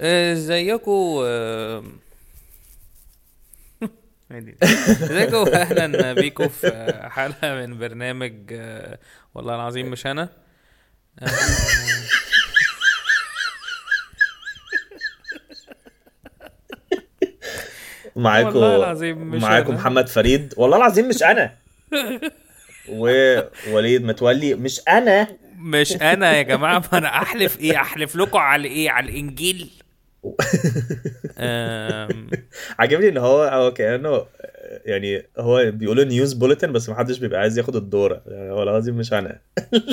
ازيكم آه،. ازيكم أهلا بيكم في حلقة من برنامج آه، والله العظيم مش أنا. آه، معاكم والله العظيم مش معاكم. محمد فريد. والله العظيم مش أنا. ووليد متولي مش أنا. مش أنا يا جماعة ما أنا أحلف إيه؟ أحلف لكم على إيه؟ على الإنجيل. آم، عاجبني إن هو هو كأنه يعني هو بيقولوا نيوز بوليتن بس محدش بيبقى عايز ياخد الدور يعني هو العظيم مش أنا.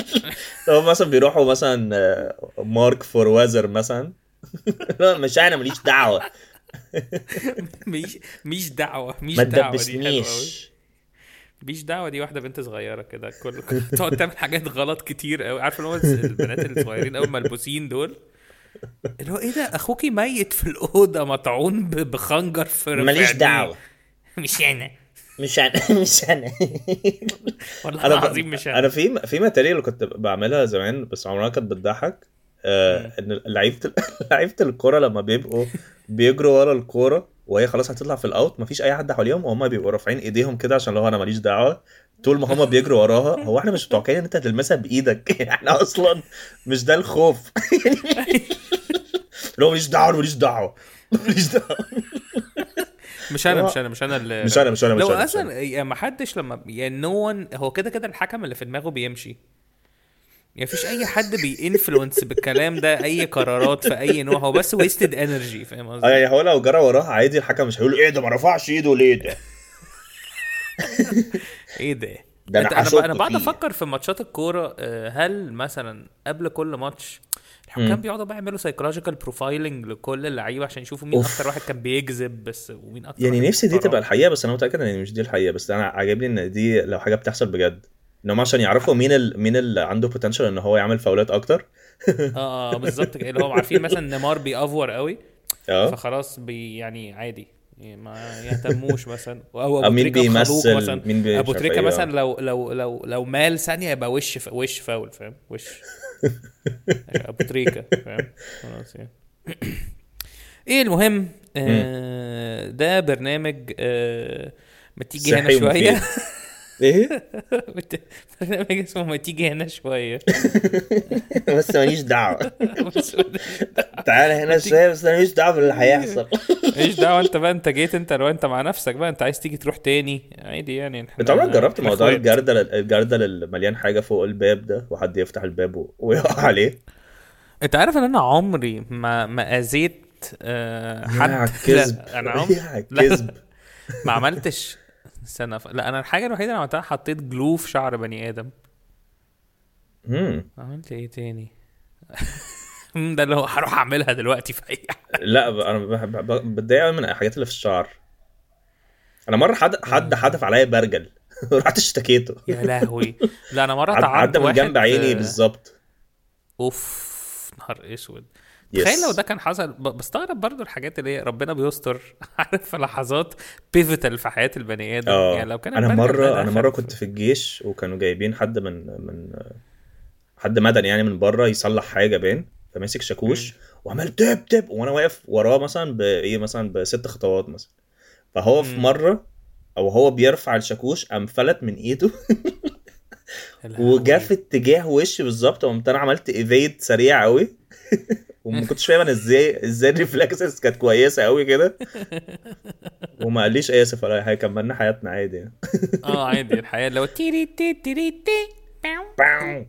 هو مثلا بيروحوا مثلا مارك فور ويزر مثلا. لا مش أنا ماليش دعوة. مش مش دعوة مش ما دعوة دي حلوة قوي دعوة دي واحدة بنت صغيرة كده كل- تقعد تعمل حاجات غلط كتير قوي عارف اللي هو البنات الصغيرين قوي ملبوسين دول اللي هو إيه ده؟ أخوكي ميت في الأوضة مطعون بخنجر في ماليش. دعوة. مش أنا. مش أنا. مش أنا. والله العظيم. مش أنا. أنا في في ماتيريال اللي كنت بعملها زمان بس عمرها كانت بتضحك آه إن لعيبة لعيبة الكورة لما بيبقوا بيجروا ورا الكورة وهي خلاص هتطلع في الأوت مفيش أي حد حواليهم وهم بيبقوا رافعين إيديهم كده عشان لو أنا ماليش دعوة طول ما هم بيجروا وراها هو إحنا مش متوقعين ان انت تلمسها بإيدك. إحنا أصلا مش ده الخوف. لو ماليش دعوة ماليش دعوة. ماليش دعوة. مش أنا هو- مش أنا مش أنا اللي مش أنا، مش أنا، مش لو أنا، أصلا يعني ما حدش لما يعني no one هو كده كده الحكم اللي في دماغه بيمشي. يعني مفيش أي حد ب influence بالكلام ده أي قرارات في أي نوع هو بس wasted energy فاهم آه قصدي؟ يعني هو لو جرى وراها عادي الحكم مش هيقول إيه ده ما رفعش إيده ليه ده؟ إيه ده؟ ده أنا أنا أنا بقعد فيه. أفكر في ماتشات الكورة آه، هل مثلا قبل كل ماتش الحكام بيقعدوا بقى يعملوا psychological profiling لكل اللعيبة عشان يشوفوا مين off. أكتر واحد كان بيكذب بس ومين أكتر يعني نفسي دي. تبقى الحقيقة بس أنا متأكد إن مش دي الحقيقة بس أنا عاجبني إن دي لو حاجة بتحصل بجد انهم عشان يعرفوا مين ال... مين اللي عنده potential إن هو يعمل فاولات أكتر آه آه بالظبط كده اللي هم عارفين مثلا نيمار بيأفور قوي آه فخلاص بي يعني عادي ما يهتموش مثلا. أو أبو مين تريكة خلوق بيمثل، مثلا مين بي- أبو تريكة إيه، مثلا آه. لو لو لو لو مال ثانية يبقى وش ف... وش فاول فاهم؟ وش أبو تريكة فاهم؟ خلاص يعني. إيه المهم؟ آه ده برنامج آه ما تيجي هنا شوية. إيه؟ اسمه ما تيجي هنا شوية. بس ماليش دعوة. تعالى هنا شوية بس أنا ماليش دعوة باللي هيحصل. إيش دعوة. انت بقى انت جيت انت لو انت مع نفسك بقى انت عايز تيجي تروح تاني؟ عادي يعني انت عمرك جربت موضوع. الجردل الجردل اللي مليان حاجة فوق الباب ده وحد يفتح الباب ويقع عليه؟ انت عارف ان أنا عمري ما ما اذيت آه، حد؟ لا، أنا عمري عالكذب ما عملتش. استنى ف... لا أنا الحاجة الوحيدة اللي عملتها حطيت جلو في شعر بني آدم. مم. عملت إيه تاني؟ ده اللي هو هروح أعملها دلوقتي في أي لا ب- أنا بتضايق من الحاجات اللي في الشعر. أنا مرة حد حد حدف عليا برجل. رحت اشتكيته. يا لهوي. لا أنا مرة تعبت عدى من جنب عيني آه، بالظبط. أوف نهار أسود. تخيل لو ده كان حصل. بستغرب برضو الحاجات اللي هي ربنا بيستر. عارف في لحظات pivotal في حياة البني آدم. آه. يعني لو كان أنا مره أنا مرة كنت في الجيش وكانوا جايبين حد من من حد مدني يعني من بره يصلح حاجة باين فماسك شاكوش وعمال تب تب وأنا واقف وراه مثلا بايه مثلا بست خطوات مثلا. فهو في. مرة أو هو بيرفع الشاكوش قام فلت من إيده. وجا في اتجاه وشي بالظبط وقمت أنا عملت evade سريع قوي وما كنتش فاهم أنا إزاي إزاي ال reflexes كانت كويسة قوي كده. وما قاليش آسف ولا أي حاجة كملنا حياتنا عادي يعني. آه عادي الحياة لو تيري تي تيري تي باو. باو.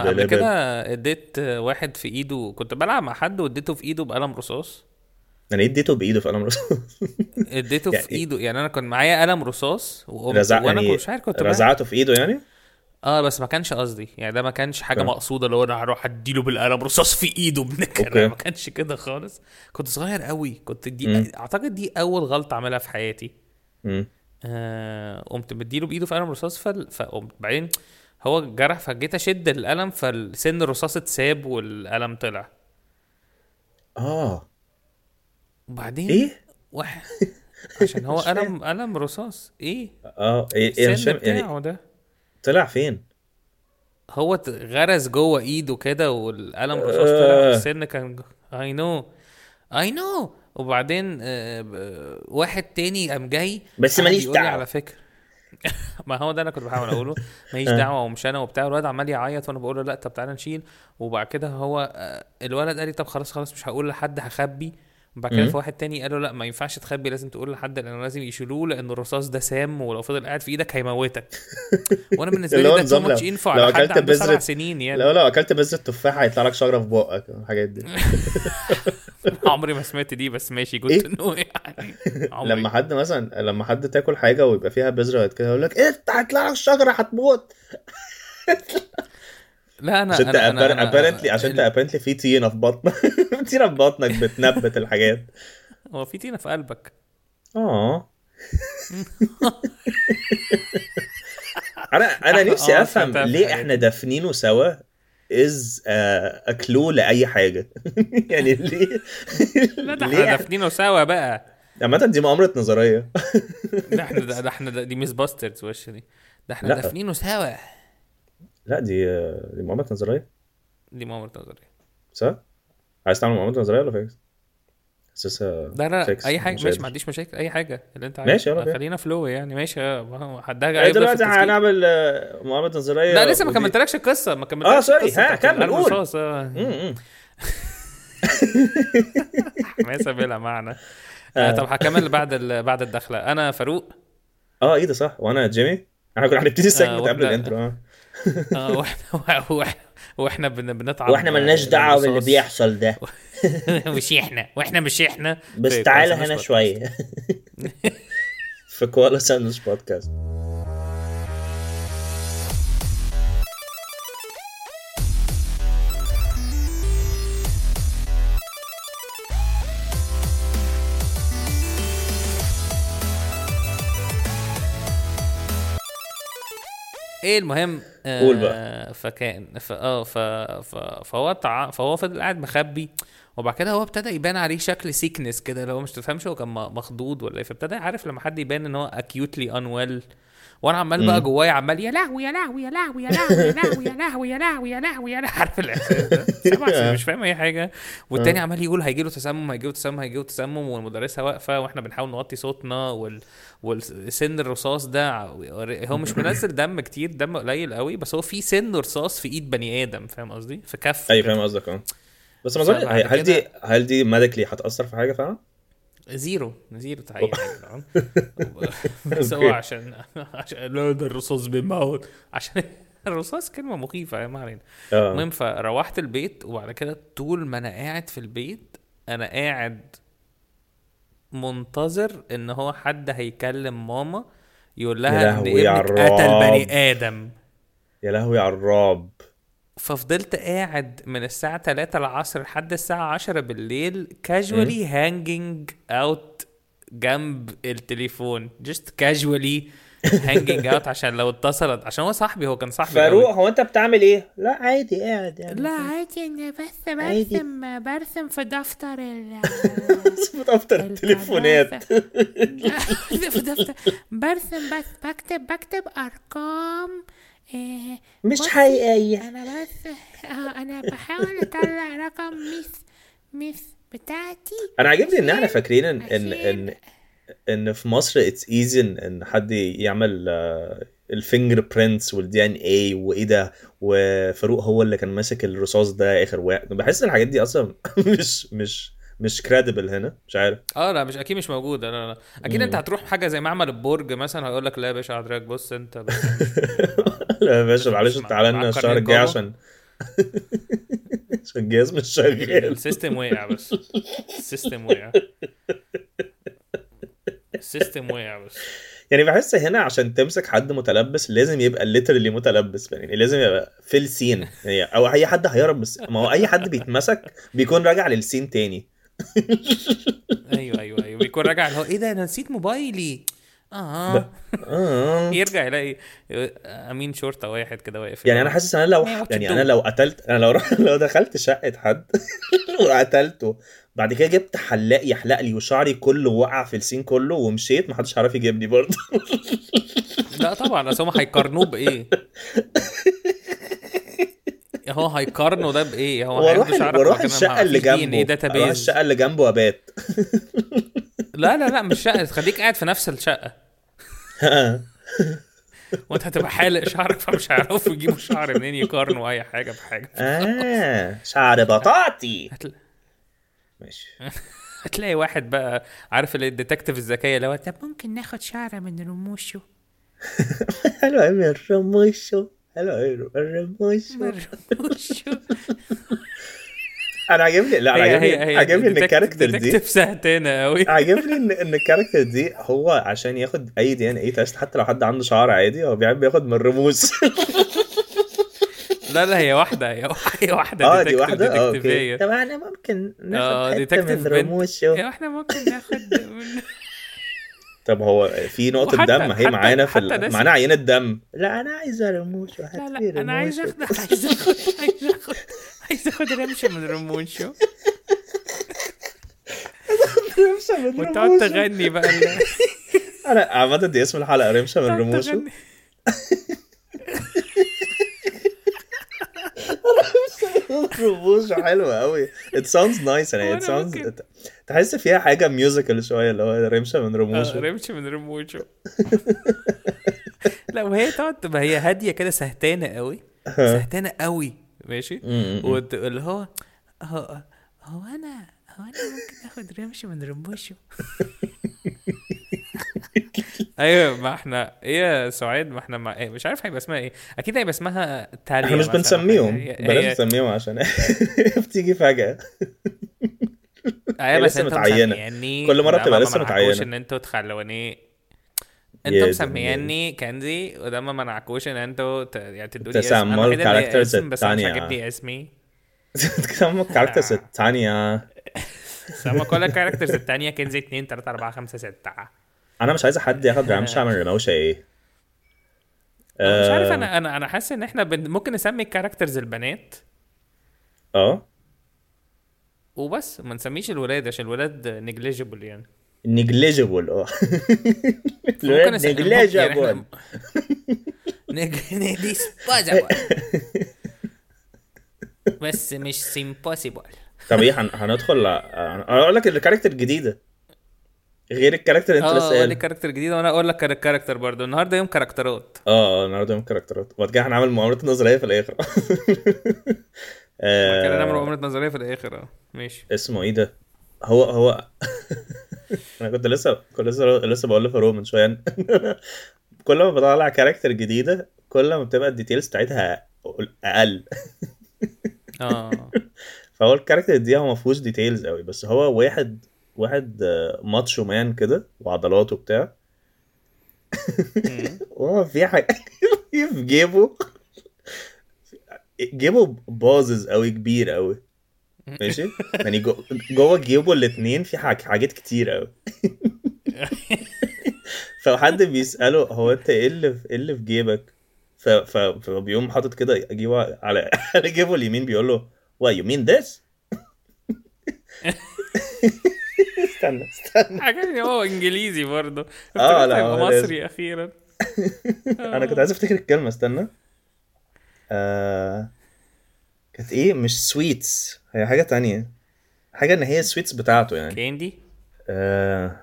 أنا قبل كده اديت واحد في إيده كنت بلعب مع حد واديته في إيده بقلم رصاص. أنا اديته بإيده في قلم رصاص. اديته يعني في إيده يعني أنا كان معايا قلم رصاص وقمت رزع وأنا يعني مش عارف كنت رزعته في إيده يعني؟ آه بس ما كانش قصدي. يعني ده ما كانش حاجة okay. مقصودة اللي هو أنا هروح أديله بالقلم رصاص في إيده بنكر okay. ما كانش كده خالص. كنت صغير قوي. كنت دي مم. أعتقد دي أول غلطة اعملها في حياتي. مم. آه قمت مديله بإيده في قلم رصاص فل... فقمت. بعدين هو جرح فجيت أشد القلم فالسن الرصاص اتساب والقلم طلع. آه. وبعدين إيه؟ واحد عشان هو. قلم قلم رصاص. إيه؟ آه إيه إيه السن فاهم يعني بتاعه ده. طلع فين؟ هو غرز جوه ايده كده والقلم رصاص طلع آه. والسن كان اي نو اي نو وبعدين آه، ب- واحد تاني قام جاي بس ماليش دعوة. على فكرة. ما هو ده أنا كنت بحاول أقوله. ماليش آه. دعوة ومش أنا وبتاع. الواد عمال يعيط وأنا بقول له لا طب تعالى نشيل. وبعد كده هو آه، الولد قال لي طب خلاص خلاص مش هقول لحد هخبي. وبعد كده. في واحد تاني قال له لا ما ينفعش تخبي لازم تقول لحد لأنه لازم يشيلوه لأن الرصاص ده سام ولو فضل قاعد في إيدك هيموتك وأنا بالنسبة لي ده too نظام much لو- سبع بذرة- سنين يعني لو لو أكلت بذرة تفاحة هيطلع لك شجرة في بقك الحاجات دي عمري ما سمعت دي بس ماشي إيه؟ good to know يعني عمري. لما حد مثلا لما حد تاكل حاجة ويبقى فيها بذرة كده يقول لك افتح هيطلع لك شجرة هتموت لا أنا عشان انت apparently عشان انت apparently في طينه في بطنك طينه في بطنك بتنبت الحاجات. هو في تينا في قلبك. آه. أنا أنا نفسي آه، أفهم ليه إحنا. دافنينه سوا از اكلو لأي حاجة. يعني ليه لا ده إحنا دافنينه سوا بقى. عامة دي مؤامرة نظرية. ده إحنا ده, إحنا دي ميس باستردز وش دي. ده إحنا. دافنينه سوا. لا دي دي مؤامرة نظرية دي مؤامرة نظرية صح؟ عايز تعمل مؤامرة نظرية ولا فيكس؟ حاسسها لا لا فيكس، أي حاجة مش ماشي. ما عنديش مشاكل أي حاجة اللي أنت ماشي، يلا. خلينا flow يعني ماشي ما هو حدها في دلوقتي. هنعمل آه، مؤامرة نظرية لا لسه ما كملتلكش القصة ما كملتلكش آه، sorry. ها، كمل، قول. آه. حماسه بلا معنى آه. آه طب هكمل بعد. بعد الدخلة أنا فاروق آه إيه ده صح وأنا جيمي إحنا كنا هنبتدي ال segment قبل ال intro آه آه وإحنا وإحنا وإحنا بن... بنتعب وإحنا ملناش دعوة باللي. بيحصل ده. مش إحنا. وإحنا مش إحنا. بس تعالى هنا. شوية. في Koala Sandwich podcast إيه المهم آه قول بقى. فكان ف... آه ف... ف... فهو تع... فهو فضل قاعد مخبي وبعد كده هو ابتدى يبان عليه شكل sickness كده اللي هو مش تفهمش هو كان مخضوض ولا إيه فابتدى عارف لما حد يبان إن هو acutely unwell وأنا عمال بقى. جوايا عمال يا لهوي يا لهوي يا لهوي يا لهوي يا لهوي يا لهوي يا لهوي يا لهوي عارف الإحساس ده؟ مش فاهم أي حاجة. والتاني عمال يقول هيجي له تسمم هيجي له تسمم هيجي له تسمم والمدرسة واقفة وإحنا بنحاول نوطي صوتنا وال... والسن الرصاص ده هو مش منزل دم كتير دم قليل قوي بس هو في سن رصاص في إيد بني آدم فاهم قصدي؟ في كف أيوه فاهم قصدك آه. بس ما اظن هل دي هل دي ميديكلي هتأثر في حاجة فعلا؟ zero zero تحقيق بس هو. عشان عشان لا ده الرصاص بيموت عشان الرصاص كلمة مخيفة ما علينا آه. المهم فروحت البيت وبعد كده طول ما أنا قاعد في البيت أنا قاعد منتظر إن هو حد هيكلم ماما يقول لها إن ابنك قتل. بني آدم. يا لهوي على الرعب. ففضلت قاعد من الساعة 3 العصر لحد الساعة 10 بالليل casually hanging out جنب التليفون just casually hanging out عشان لو اتصلت عشان هو صاحبي هو كان صاحبي فاروق. هو انت بتعمل إيه؟ لا عادي قاعد يعني لا عادي أنا بس عادي. برسم برسم في دفتر ال في دفتر التليفونات في دفتر برسم بس بكتب بكتب أرقام إيه مش حقيقية. أنا بس آه أنا بحاول أطلع رقم ميس ميس بتاعتي. أنا عاجبني إن إحنا عشان- فاكرين إن إن عشان- إن, إن في مصر it's easy إن حد يعمل ال fingerprints وال DNA وإيه ده وفاروق هو اللي كان ماسك الرصاص ده آخر واحد. بحس إن الحاجات دي أصلا مش مش مش credible هنا مش عارف. آه لا مش أكيد مش موجود. لا لا أكيد مم. انت هتروح حاجة زي معمل البرج مثلا هيقول لك لا يا باشا حضرتك بص أنت. بس لا يا باشا معلش مع- تعالى لنا الشهر الجاي. عشان عشان الجهاز مش شغال. ال system وقع بس. ال system وقع. ال system وقع بس. يعني بحس هنا عشان تمسك حد متلبس لازم يبقى literally متلبس يعني لازم يبقى في ال scene يعني أو أي حد هيهرب بس ما هو أي حد بيتمسك بيكون راجع لل scene تاني. أيوه أيوه أيوه. بيكون راجع اللي هو إيه ده أنا نسيت موبايلي. آه. آه. يرجع يلاقي أمين شرطة واحد كده واقف يعني أنا حاسس أنا لو يعني أنا? لو قتلت أنا لو لو دخلت شقة حد وقتلته بعد كده جبت حلاق يحلق لي وشعري كله وقع في السين كله ومشيت محدش هيعرف يجيبني برضه. لا طبعا أصل هم هيقارنوه بإيه؟ هو هيقارنوا ده بإيه؟ هو وأروح وكمان الشقة اللي جنبه. database. أروح الشقة اللي جنبه وابات لا لا لا مش شقة. خليك قاعد في نفس الشقة. وأنت هتبقى حالق شعرك فمش هيعرفوا يجيبوا شعر منين يقارنوا أي حاجة بحاجة. آه شعر بطاطي. هتل... ماشي. هتلاقي واحد بقى عارف ال detective الذكية اللي هو طب ممكن ناخد شعرة من رموشه؟ حلو قوي الرموشو الرموشو من رموشه أنا عاجبني لا أنا عاجبني عاجبني ان ال character دي سهتانه قوي عاجبني ان ان ال character دي هو عشان ياخد أي DNA test حتى لو حد عنده شعر عادي هو بيحب ياخد من الرموش لا لا هي واحدة هي واحدة آه دي واحدة؟ آه okay. طب أنا ممكن ناخد حتة ديتكتيف من رموشه هي واحدة ممكن ناخد من طب هو في نقطة دم هي معانا في ال... معانا عينة دم. لا أنا عايزة رموش لا لا أنا عايز اخد عايز اخد عايز اخد عايز أخد رمشة من رموشه رمشة من وتقعد تغني بقى. أنا عامة دي اسم الحلقة رمشة من تغني. رموش حلوة قوي. It sounds nice يعني it sounds ممكن. تحس فيها حاجة ميوزيكال شوية اللي هو رمشة من آه، رموشه رمشة من رموشه. لا وهي تقعد تبقى هي هادية كده سهتانة قوي. سهتانة قوي. ماشي؟ م- م. وت- اللي هو هو هو أنا هو أنا ممكن آخد رمش من رموشه؟ أيوه ما إحنا إيه يا سعاد ما إحنا مع... إيه مش عارف هيبقى اسمها إيه أكيد هيبقى اسمها تاليا إحنا مش. بنسميهم بلاش نسميهم عشان بتيجي فجأة أيوه بس لسه متعينة. مسمياني كل مرة لا، بتبقى لسه متعينة. إن أنتوا تخلوني أنتوا مسمياني كنزي وده ما منعكوش إن أنتوا ت... يعني تدوا لي اسم أنا الكاركترز اسم بس مش التانية. عاجبني اسمي تسموا ال characters التانية سما كل ال characters التانية كنزي 2 3 4 5 6 أنا مش عايز حد ياخد رمشة من رموشة إيه مش عارف آه، أنا أنا أنا حاسس إن إحنا بن... ممكن نسمي ال characters البنات. آه. وبس ما نسميش الولاد عشان الولاد negligible يعني. negligible آه. ممكن نسمي- negligible disposable بس مش impossible طب إيه هن- هندخل أقول لك ال character الجديدة. غير ال character انت لسه آه character جديد وأنا أقول لك character برضه. النهارده يوم كاركترات. آه النهارده يوم كاركترات. وبعد كده هنعمل مؤامرات نظرية في الآخر. كده نعمل آه، مؤامرة نظرية في الآخر. آه ماشي. اسمه إيه ده؟ هو هو أنا كنت لسه كنت لسه لسه بقول لفاروق من شوية. كل ما بطلع character جديدة كل ما بتبقى ال details بتاعتها أقل. آه. فهو ال character دي هو ما فيهوش details قوي بس هو واحد واحد آه، macho man كده وعضلات وبتاع. مم. وهو في حاجة في جيبه. جيبه باظظ قوي كبير قوي ماشي؟ يعني جو- جوه جيبه الاتنين في حاج- حاجات كتير قوي فحد بيسأله هو أنت إيه اللي في إيه اللي في جيبك. فبيقوم حاطط كده جيبه على على جيبه اليمين بيقول له what you mean this? استنى استنى. عجبني هو إنجليزي برضه. آه، لا،. مصري أخيرا. أنا كنت عايز أفتكر الكلمة استنى. آه... كانت إيه؟ مش sweets هي حاجة تانية. حاجة إن هي ال sweets بتاعته يعني. candy؟ آه...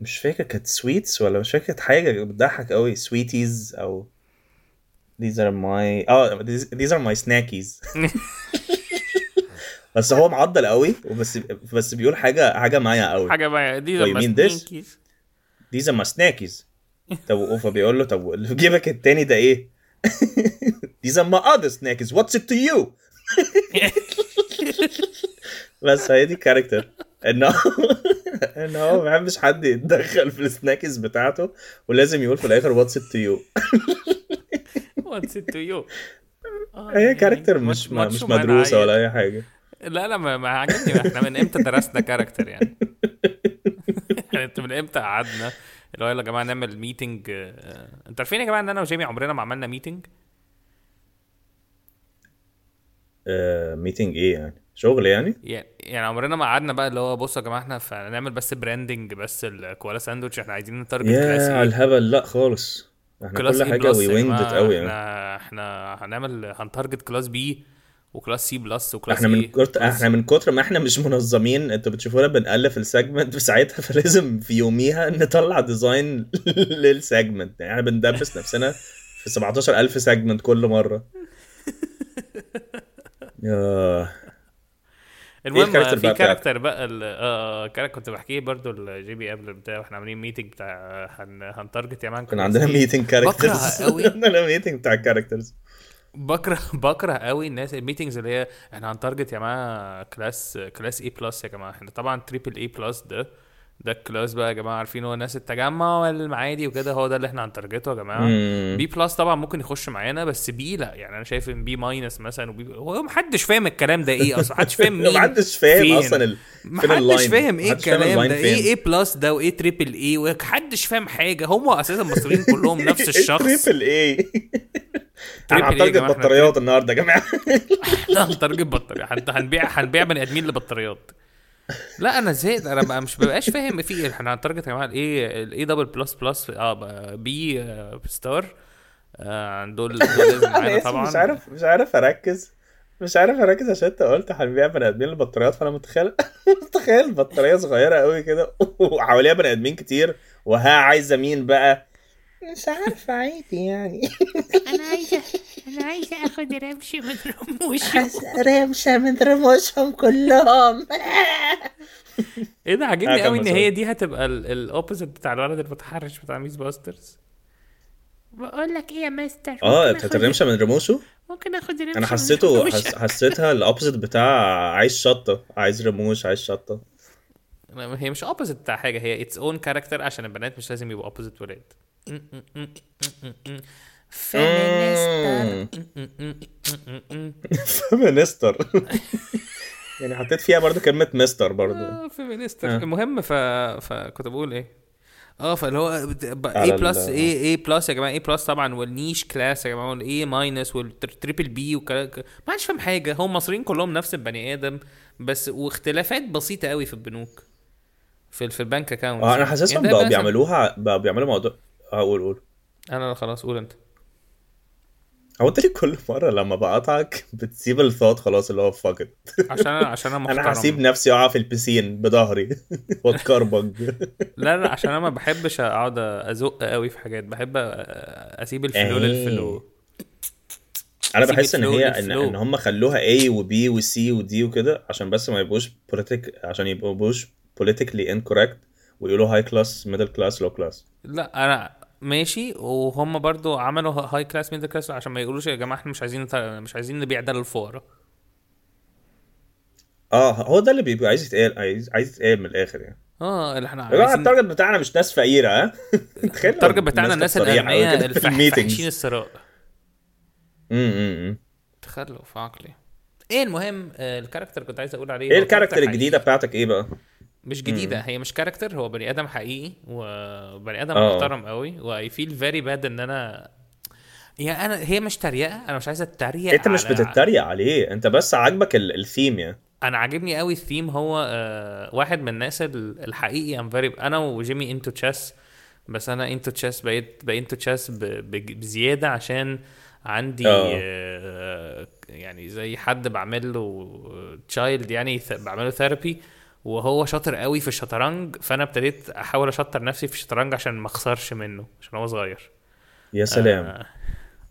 مش فاكر كانت sweets ولا مش فاكر كانت حاجة بتضحك قوي sweeties أو these are my آه these, these are my snackies. بس هو معضل قوي وبس بس بيقول حاجة حاجة معايا قوي. حاجة بقى دي? snackies. these are my snackies. طب فبيقول له طب اللي في جيبك التاني ده إيه؟ these are my other snackies. What's it to you؟ بس هي دي character إن هو إن هو ما بيحبش حد يتدخل في ال snackies بتاعته ولازم يقول في الآخر what's it to you what's it to you هي character مش ما مش مدروسة ولا أي حاجة. لا لا ما, عجبني إحنا من إمتى درسنا character يعني؟ يعني انت من إمتى قعدنا؟ اللي هو يلا يا جماعة نعمل meeting أنتوا عارفين يا جماعة إن أنا وجيمي عمرنا ما عملنا meeting meeting إيه يعني؟ شغل يعني؟ يعني عمرنا ما قعدنا بقى اللي هو بصوا يا جماعة إحنا فنعمل بس branding بس الكوالا ساندوتش. إحنا عايزين ن target class A على الهبل. لا خالص. إحنا كل حاجة وي جماعة، قوي يعني. إحنا إحنا هنعمل هن target class B و class C plus و class إحنا من إيه. كتر إحنا من كتر ما إحنا مش منظمين أنتوا بتشوفونا بنألف ال segment في ساعتها فلازم في يوميها نطلع design لل segment يعني إحنا بندبس نفسنا في 17000 segment كل مرة. ياه المهم ال character في؟ كاركتر بقى ال- آه character كنت بحكيه برضو ال GP قبل بتاع وإحنا عاملين meeting بتاع هن هن target يا man كان عندنا meeting characters قوي. عندنا meeting بتاع ال characters بكره بكره قوي الناس ال meetings اللي هي إحنا هن target يا جماعة class class A plus يا جماعة. إحنا طبعا triple A plus ده ده ال class بقى يا جماعة. عارفين هو ناس التجمع والمعادي وكده هو ده اللي إحنا هن target ه يا جماعة. مم. B plus طبعا ممكن يخش معانا بس B لا. يعني أنا شايف إن B minus مثلا و B هو محدش فاهم الكلام ده إيه أصلا. محدش فاهم مين محدش فاهم. أصلا ال... فين محدش فاهم إيه الكلام ده. إيه. A plus ده و A triple A ومحدش فاهم حاجة. هم أساسا المصريين كلهم نفس الشخص. triple A أنا إيه يا ه target جماعة؟ إحنا بطاريات النهارده يا جماعة؟ لا هنترجم بطارية هن- هنبيع هنبيع بني آدمين لبطاريات. لا أنا زهقت. أنا بقى مش ببقاش فاهم في إيه. إحنا هن target يا جماعة ال A ال A double plus plus آه B آه، star آه دول دول أنا معانا طبعا مش عارف مش عارف أركز. مش عارف أركز عشان أنت قلت هنبيع بني آدمين للبطاريات فأنا متخيل متخيل بطارية صغيرة قوي كده وحواليها بني آدمين كتير. وها عايزة مين بقى؟ مش عارفة عادي يعني. أنا عايزة أنا عايزة آخد رمش من رموش رمشة من رموشهم كلهم. إيه ده عاجبني قوي إن كمل هي دي هتبقى ال opposite بتاع الولد المتحرش بتاع ميس باسترز. بقول لك إيه يا مستر؟ آه بتاعت آخد- الرمشة من رموشه؟ ممكن آخد رمش أنا من حسيته؟ حس... حسيتها ال opposite بتاع عايز شطة عايز رموش عايز شطة. هي مش opposite بتاع حاجة هي its own character عشان البنات مش لازم يبقوا opposite ولاد. feminister feminister. يعني حطيت فيها برضو كلمة مستر برضو. آه feminister آه. المهم ف... فكنت بقول إيه. آه فاللي هو A plus A A plus يا جماعة A plus طبعا وال niche class يا جماعة وال A minus وال triple B وكلام ما حدش فاهم حاجة. هم المصريين كلهم نفس البني آدم بس واختلافات بسيطة قوي في البنوك. في في ال bank account. آه أنا حاسسهم بقوا بيعملوها بقوا بيعملوا موضوع آه قول قول. أنا خلاص قول أنت. هو أنت ليه كل مرة لما بقطعك بتسيب الثوت خلاص اللي هو fuck عشان أنا عشان أنا محترم. أنا هسيب نفسي أقع في البسين بظهري. واتكربج لا لا عشان أنا ما بحبش أقعد أزق قوي في حاجات. بحب أسيب ال flow إيه. لل flow. أنا بحس إن هي ان. إن هم خلوها A و B و C و D وكده عشان بس ما يبقوش politic عشان يبقوش politically incorrect ويقولوا high class middle class low class لا أنا ماشي. وهم برضو عملوا high class middle class عشان ما يقولوش يا جماعة إحنا مش عايزين مش عايزين نبيع ده للفقراء. آه هو ده اللي بيبقى عايز يتقال عايز عايز يتقال من الآخر يعني. آه اللي إحنا عايزين ال target بتاعنا مش ناس فقيرة ها؟ ال target بتاعنا الناس الاغنياء ال meetings الثراء امم تخلف عقلي. إيه المهم آه، ال character كنت عايز أقول عليه. إيه ال character. الجديدة بتاعتك إيه بقى؟ مش جديدة هي مش character هو بني آدم حقيقي وبني آدم آه. محترم قوي و I feel very bad إن أنا يعني أنا هي مش تريقة أنا مش عايز اتريق أنت مش على- بتتريق عليه أنت بس عاجبك ال- الثيم يعني أنا عاجبني قوي الثيم هو آه واحد من الناس ال- الحقيقي I'm very أنا وجيمي into chess بس أنا into chess بقيت بقيت into chess بزيادة عشان عندي آه. آه يعني زي حد بعمل له child يعني بعمل له therapy وهو شاطر قوي في الشطرنج فأنا ابتديت أحاول أشطر نفسي في الشطرنج عشان ما أخسرش منه عشان هو صغير. يا سلام. آه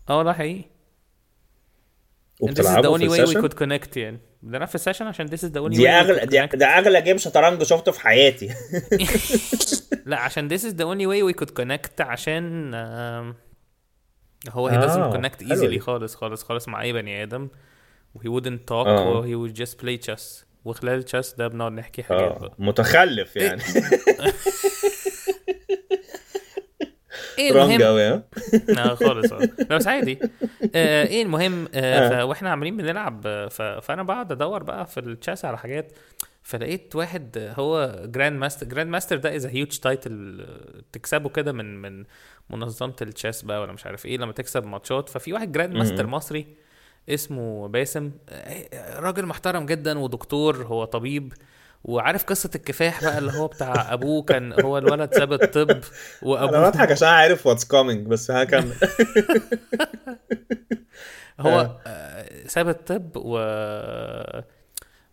آه، والله حقيقي. This is the only way we could connect يعني. ده أنا في ال session عشان this is the only way دي we اغلى دي. ده أغلى game شطرنج شفته في حياتي. لا عشان this is the only way we could connect عشان هو he آه، doesn't connect easily. خالص خالص خالص مع أي بني آدم. He wouldn't talk آه. و he would just play chess. وخلال ال chess ده بنقعد نحكي حاجات آه بقى. متخلف يعني. إيه المهم؟ قوي آه خالص آه. لا بس عادي. آه إيه المهم؟ آه آه. وإحنا عاملين بنلعب آه،. فأنا بقعد أدور بقى في ال chess على حاجات. فلقيت واحد آه، هو grand master grand master ده is huge title تكسبه كده من من منظمة ال chess بقى ولا مش عارف إيه لما تكسب ماتشات. ففي واحد grand master مصري اسمه باسم. آه، راجل محترم جدا ودكتور هو طبيب وعارف قصة الكفاح بقى اللي هو بتاع أبوه كان هو الولد ساب الطب أنا وأبوه بضحك عشان عارف what's coming بس هكمل. هو آه، ساب الطب و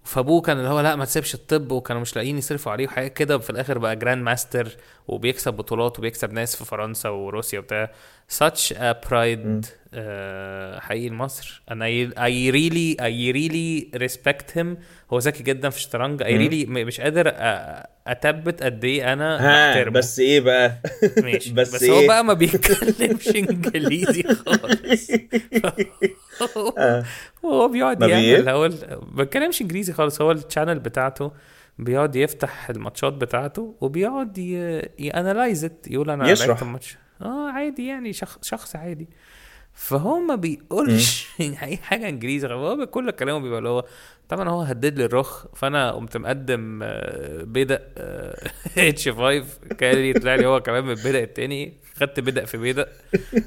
فأبوه كان اللي هو لا ما تسيبش الطب وكانوا مش لاقيين يصرفوا عليه وحاجات كده. وفي الآخر بقى grand master وبيكسب بطولات وبيكسب ناس في فرنسا وروسيا وبتاع. Such a pride آه حقيقي لمصر. أنا I, I really I really respect him. هو ذكي جدا في الشطرنج. I really م- مش قادر اثبت قد إيه أنا ها بحترمه بس إيه بقى؟ ماشي. بس بس, إيه؟ هو بقى ما بيتكلمش إنجليزي خالص. آه. هو بيقعد يعمل هو ما بيتكلمش إنجليزي خالص. هو ال channel بتاعته بيقعد يفتح الماتشات بتاعته وبيقعد ي analyze يقول أنا. لعبت الماتش. آه عادي يعني شخص شخص عادي. فهو ما بيقولش أي حاجة إنجليزي هو كل كلامه بيبقى اللي هو طبعا هو هدد لي الرخ فأنا قمت مقدم بيدق H 5 كان يطلع لي هو كمان من البيدق التاني خدت بيدق في بيدق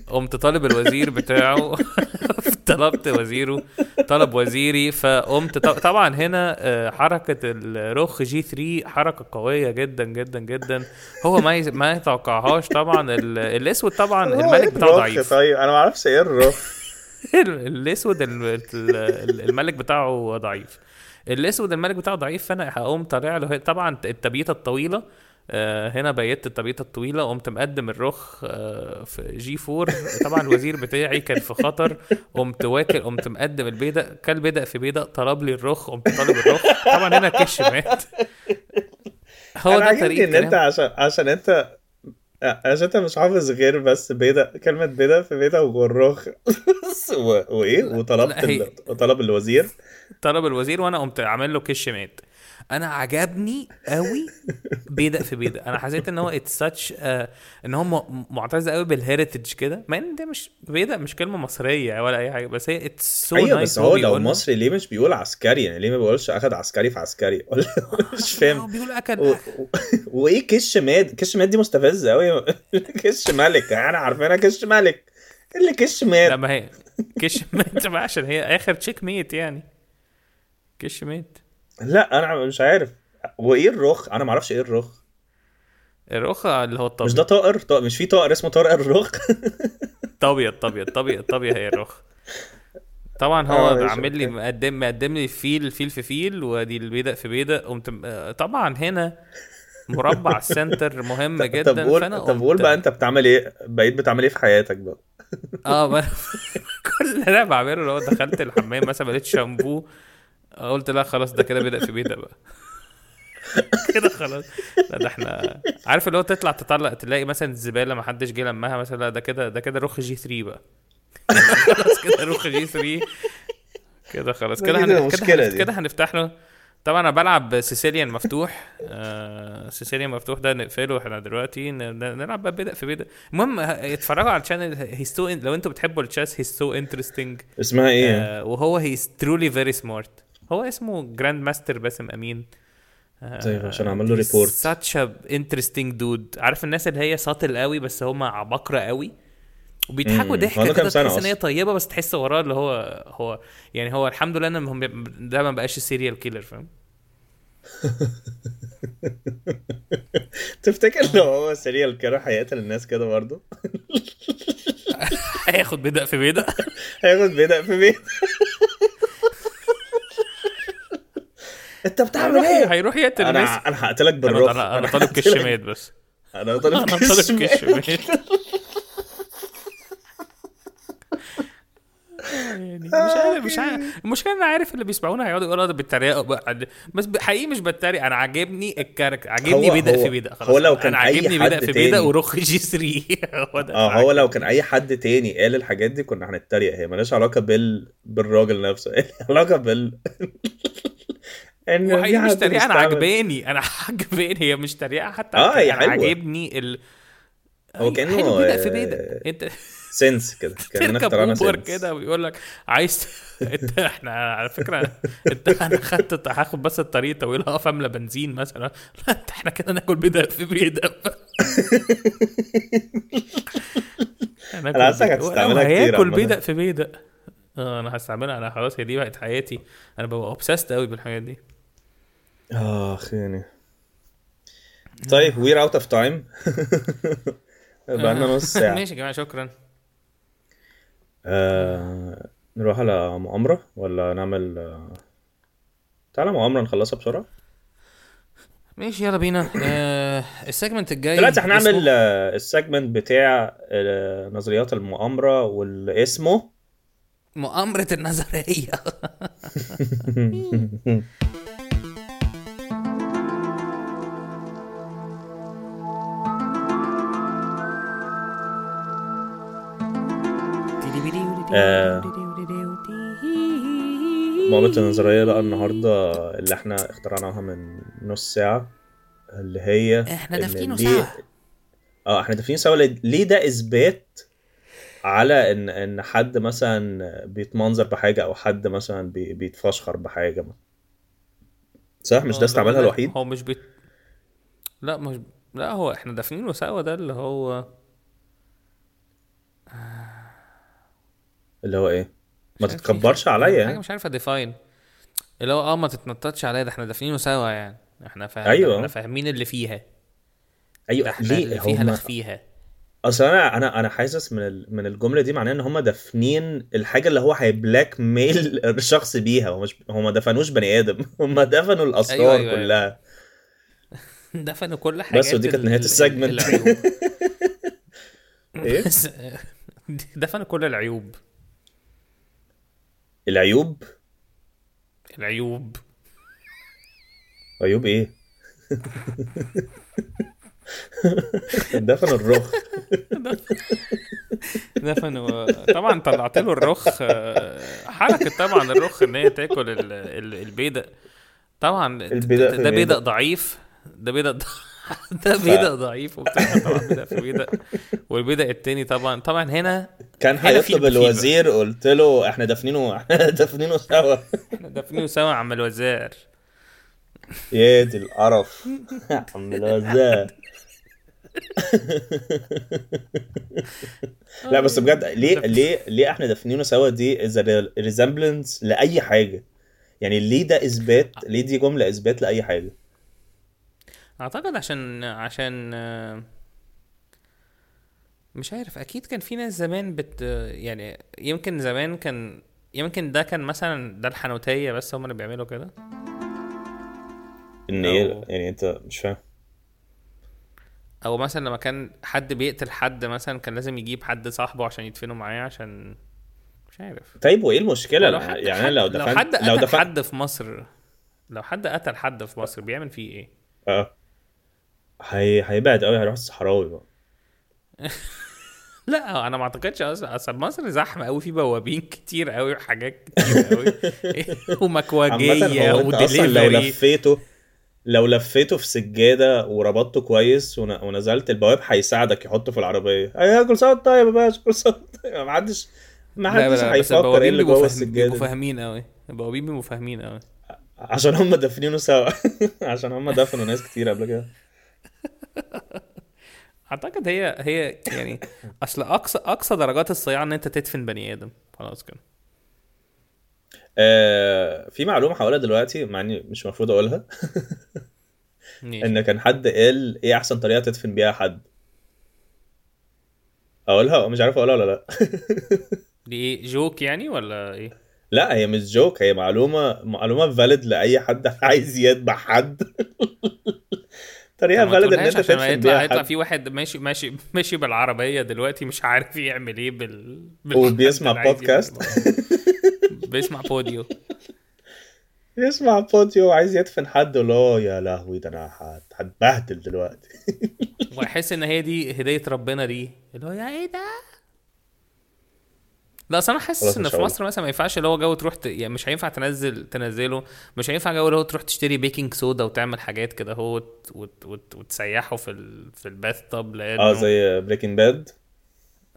قمت طالب الوزير بتاعه طلبت وزيره طلب وزيري فقمت طبعا هنا آه، حركة الرخ G 3 حركة قوية جدا جدا جدا. هو ما ما يتوقعهاش طبعا ال- الأسود طبعا الملك بتاعه ضعيف. طيب أنا ما أعرفش إيه الرخ. ال- الأسود ال- ال- الملك بتاعه ضعيف. الأسود الملك بتاعه ضعيف فأنا هقوم طالع له. طبعا التبييتة الطويلة آه، هنا بيت التبييتة الطويلة. قمت مقدم الرخ آه، في جي 4 طبعا الوزير بتاعي كان في خطر. قمت واكل قمت مقدم البيضه كل بيضه في بيضه طلب لي الرخ قمت طالب الرخ. طبعا هنا كش مات. هو ده طريقة إن أنت عشان عشان أنت عشان انت مش حافظ غير بس بيدق كلمة بيدق في بيدق والرخ و... وإيه؟ وطلبت ال... وطلب الوزير. طلب الوزير وأنا قمت عامل له كش مات أنا عجبني قوي بيدق في بيدق. أنا حسيت ان هو it's such ان هو معتز قوي بال heritage كده مع ان ده مش بيدق مش كلمة مصرية ولا أي حاجة بس هي it's so أيوه بس هو لو مصري ليه مش بيقول عسكري؟ يعني ليه ما بيقولش أخد عسكري في عسكري؟ ولا مش فاهم. بيقول أكل و... و... وإيه كش ماد؟ كش ماد دي مستفزة قوي كش ملك أنا عارفينها كش ملك. إيه اللي كش لا ماد ما هي كش مات عشان هي آخر تشيك ميت يعني. كش ميت لا أنا مش عارف. وايه الرخ؟ أنا ما أعرفش إيه الرخ. الرخة اللي هو مش الطبيعي ده طائر؟ طائر مش في طائر اسمه طارق الرخ؟ طبيعي الطبيعي الطبيعي الطبيعي هي الرخ. طبعا آه، هو ماشي، عامل لي. مقدم مقدم لي فيل فيل في فيل ودي البيدق في بيدق. قمت آه، طبعا هنا مربع ال center مهم جدا طب قول فأنا طب قول بقى أنت بتعمل إيه؟ بقيت بتعمل إيه في حياتك بقى؟ آه ما كل اللي أنا بعمله اللي هو دخلت الحمام مثلا لقيت شامبو. قلت لا خلاص ده كده بيدق في بيدق بقى. كده خلاص. لا ده إحنا عارف اللي هو تطلع تطلع تلاقي مثلا الزبالة ما حدش جه لمها مثلا لا ده كده ده كده رخ جي 3 بقى. خلاص كده رخ جي 3 كده خلاص ده كده كده هن... كده, هنفتح له. طبعا أنا بلعب Sicilian مفتوح. آه Sicilian مفتوح ده نقفله إحنا دلوقتي نلعب بقى بيدق في بيدق المهم اتفرجوا على ال channel هيستو لو أنتوا بتحبوا ال chess he's so interesting اسمها إيه؟ آه وهو he's truly very smart هو اسمه grandmaster باسم أمين. طيب عشان أعمل له report such interesting dude عارف الناس اللي هي subtle قوي بس هم عباقرة قوي؟ وبيضحكوا ضحكه كده تحس إن هي؟ طيبة بس تحس وراه اللي هو هو يعني هو الحمد لله إن هم ده ما بقاش serial killer فاهم؟ تفتكر لو هو serial killer هيقتل الناس كده برضه؟ هياخد بيدق في بيدق هياخد بيدق في بيدق انت بتعمل إيه؟ هيروح يقتل الناس. أنا أنا هقتلك أنا بالرخ أنا, أنا طالب هقتلك- كشمات بس. أنا طالب أنا كشمات. كشمات يعني مش عارف مش عارف. المشكلة أنا عارف اللي بيسمعونا هيقعدوا يقولوا ده بيتريقوا بقى بس حقيقي مش بتريق. أنا عاجبني ال character عاجبني هو- في بيدق خلاص. هو لو كان أنا أي عاجبني حد بيدق في تاني- بيدق ورخ جي 3 هو ده. آه هو لو كان أي حد تاني قال الحاجات دي كنا هنتريق. هي مالهاش علاقة بال بالراجل نفسه. هي علاقة بال إن في مش تريقة أنا عجباني أنا عجباني هي مش تريقة حتى آه، هي أنا حلوة. عاجبني ال هو حلو بيدق في آه، بيدق أنت سنس كده كاننا اخترعنا سنس. كده ويقول لك عايز انت إحنا على فكرة انت أنا خدت هاخد بس الطريق طويل هقف أملى بنزين مثلا. لا انت إحنا كده ناكل بيضه في بيضه أنا حاسسك هتستعملها كتير هياكل. بيضه في بيضه آه أنا هستعملها أنا خلاص هي دي بقت حياتي. أنا ببقى obsessed قوي بالحاجات دي. اخ يعني طيب we're out of time بقالنا نص ساعة. ماشي يا جماعة شكرا. آه نروح على مؤامرة ولا نعمل آه، تعالى مؤامرة نخلصها بسرعة. ماشي يلا بينا. آه ال segment الجاي دلوقتي هنعمل آه، ال segment بتاع آه، نظريات المؤامرة واللي اسمه مؤامرة النظرية. آه. مؤامرة النظرية بقى النهاردة اللي إحنا اخترعناها من نص ساعة اللي هي إحنا ليه- سوا آه إحنا دافنين سوا. ليه- ده إثبات على ان إن حد مثلا بيتمنظر بحاجة أو حد مثلا بي- بيتفشخر بحاجة؟ صح؟ مش ده استعمالها الوحيد؟ هو مش بيت لا مش لا هو إحنا دافنينه سوا. ده اللي هو اللي هو إيه؟ ما تتكبرش عليا حاجة يعني. مش عارف ا define اللي هو آه ما تتنططش عليا ده إحنا دافنينه سوا يعني. إحنا فاهم أيوة. إحنا فاهمين اللي فيها. أيوه إحنا ليه؟ اللي فيها هم نخفيها أصل أنا أنا أنا حاسس من ال... من الجملة دي معناه إن هم دافنين الحاجة اللي هو هي blackmail الشخص بيها. هم مش هم ما دفنوش بني آدم. هم دفنوا الأسرار أيوة، أيوة، أيوة. كلها. دفنوا كل حاجات بس ودي كانت نهاية ال- ال segment العيوب. إيه؟ دفنوا كل العيوب. العيوب؟ العيوب. عيوب إيه؟ دفن الرخ. دفنوا طبعا طلعت له الرخ حركة طبعا الرخ إن هي تاكل ال- ال- البيضة. طبعا ده, في ده بيضة. بيضة ضعيف. ده ده بيضة ضعيف وبتاع طبعا في بيضة. والبيضة التاني طبعا. طبعا هنا كان هيطلب. الوزير قلت له إحنا دافنينه إحنا دافنينه سوا. إحنا دافنينه سوا عم الوزير. يا دي القرف. عم الوزير. لا بس بجد ليه ليه ليه إحنا دافنينه سوا؟ دي is resemblance لأي حاجة. يعني ليه ده إثبات؟ ليه دي جملة إثبات لأي حاجة؟ أعتقد عشان عشان آه، مش عارف. أكيد كان في ناس زمان بت يعني يمكن زمان كان يمكن ده كان مثلا ده الحنوتية بس هم اللي بيعملوا كده. إن إيه أو- يعني أنت مش فاهم. أو مثلا لما كان حد بيقتل حد مثلا كان لازم يجيب حد صاحبه عشان يدفنوا معاه عشان مش عارف. طيب وإيه المشكلة؟ لو حد يعني أنا لو لو دفنت حد لو قتل دفنت حد في مصر لو حد قتل حد في مصر بيعمل فيه إيه؟ آه. هي هيبعد قوي هيروح الصحراوي بقى. لا أنا ما أعتقدش أصلا. أصل مصر زحمة قوي في بوابين كتير قوي وحاجات كتير قوي. ومكواجية أصلا لو ودليفري لفيته لو لفيته في سجادة وربطته كويس ون- ونزلت البواب هيساعدك يحطه في العربية. أيوه كل وأنت طيب يا باشا كل وأنت طيب. ما حدش ما حدش هيفكر إيه اللي جوه بيبقوا السجادة فاهمين قوي. البوابين بيبقوا فاهمين قوي. عشان هم دافنينه سوا. عشان هم دفنوا ناس كتير قبل كده. اعتقد هي هي يعني أصل أقصى أقصى درجات الصياعة إن أنت تدفن بني آدم. خلاص كده. آه في معلومة هقولها دلوقتي مع إني مش المفروض أقولها. إن كان حد قال إيه أحسن طريقة تدفن بيها حد؟ أقولها؟ مش عارف أقولها ولا لأ. دي إيه جوك يعني ولا إيه؟ لأ هي مش جوك هي معلومة معلومة فاليد لأي حد عايز يذبح حد. تقولهاش أنت عشان ما تدفن يطلع بيها يطلع حد. في واحد ماشي ماشي ماشي بالعربية دلوقتي مش عارف يعمل إيه بال, بال... وبيسمع بودكاست. بيسمع بوديو. يسمع بوديو وعايز يدفن حد اللي هو يا لهوي ده هت- هتبهدل دلوقتي. وأحس إن هي دي هدية ربنا دي اللي هو يا إيه ده؟ لا أصل أنا حاسس إن في. مصر مثلا ما ينفعش اللي هو جو تروح ت... يعني مش هينفع تنزل تنزله. مش هينفع جو اللي هو تروح تشتري baking soda وتعمل حاجات كده هو وت... وت... وت... وتسيحه في ال... في ال bathtub لأنه آه زي Breaking Bad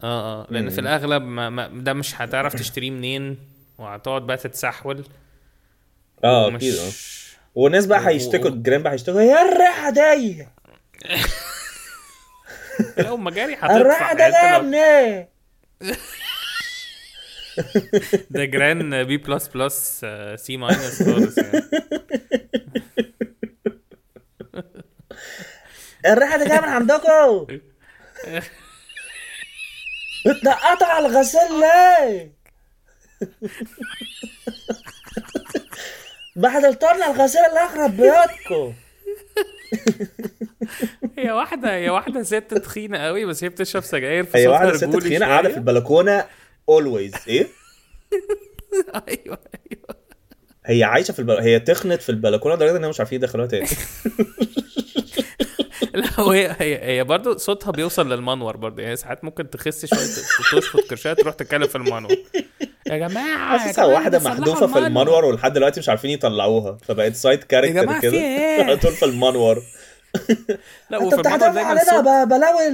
آه آه لأن في مم. الأغلب ما... ما... ده مش هتعرف تشتريه منين وهتقعد بقى تتسحول. آه ومش- أكيد آه. والناس بقى هيشتكوا و- الجيران بقى هيشتكوا يا الريحة دي! لو مجاري هتطفح الريحة ده يعني منين ده جيران B plus plus C minus خالص يعني الريحه دي جاية من عندكم. بتنقطوا على الغسيل ليه؟ بهدلتولنا الغسيل اللي يخرب بيوتكم. هي واحدة هي واحدة ست تخينة قوي بس هي بتشرب سجاير هي فصوتها واحدة ست تخينة قاعدة في. البلكونة. always إيه؟ أيوه أيوه. هي عايشة في البل... هي تخنت في البلكونة لدرجة ان مش عارفين يدخلوها تاني. لا وهي هي هي برضه صوتها بيوصل للمنور برضه يعني ساعات ممكن تخس شوية تشفط كرشها تروح تتكلم في المنور. يا جماعة حاسسها واحدة محذوفه في المنور. ولحد دلوقتي مش عارفين يطلعوها. فبقت side character كده. إيه؟ على طول في المنور. لا وفي المنور دايما بلاوي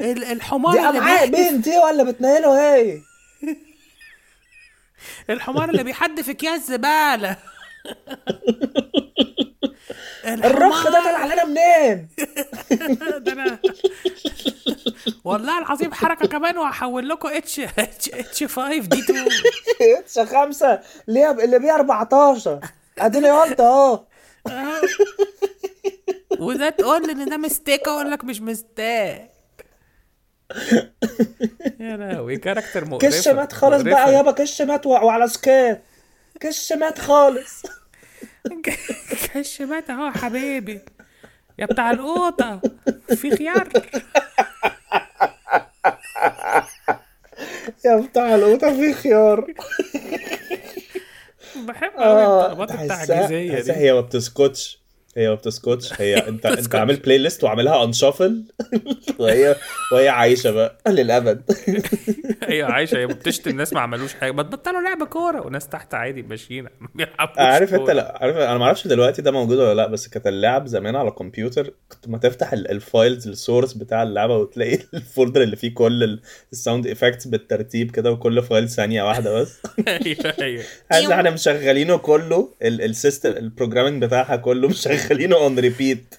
الحمار دي اللي بيحدف دي ولا بتنيلوا إيه الحمار اللي بيحدف أكياس زبالة. الرخ ده طلع علينا منين؟ ده أنا والله العظيم حركة كمان وهحول لكم اتش اتش اتش 5 دي 2 اتش خمسة اللي هي اللي بيه 14 أديني قلت أهو. وده تقول إن ده مستيك أقول لك مش مستيك يا لهوي كاركتر مقرفة كش مات خالص مقرفة. بقى يابا كش مات وعلى سكات كش مات خالص. كش مات اهو حبيبي. يا بتاع القوطة. في خيار. يا بتاع القوطة في خيار. بحب قوي آه الطلبات تحسها دي. هي ما بتسكتش. هي ما بتسكتش. هي انت انت. عامل playlist وعاملها on shuffle وهي وهي عايشة بقى للأبد. هي عايشة هي بتشتم ناس ما عملوش حاجة. ما تبطلوا لعب كورة. وناس تحت عادي ماشيين. عارف انت. لا عارف أنا ما أعرفش دلوقتي ده موجود ولا لا بس كانت اللعب زمان على الكمبيوتر كنت ما تفتح ال- ال files ال source بتاع اللعبة وتلاقي ال folder اللي فيه كل ال sound effects بالترتيب كده وكل file ثانية واحدة بس. أيوه أيوه. إحنا مشغلينه كله ال system ال programming بتاعها كله مشغلينه on repeat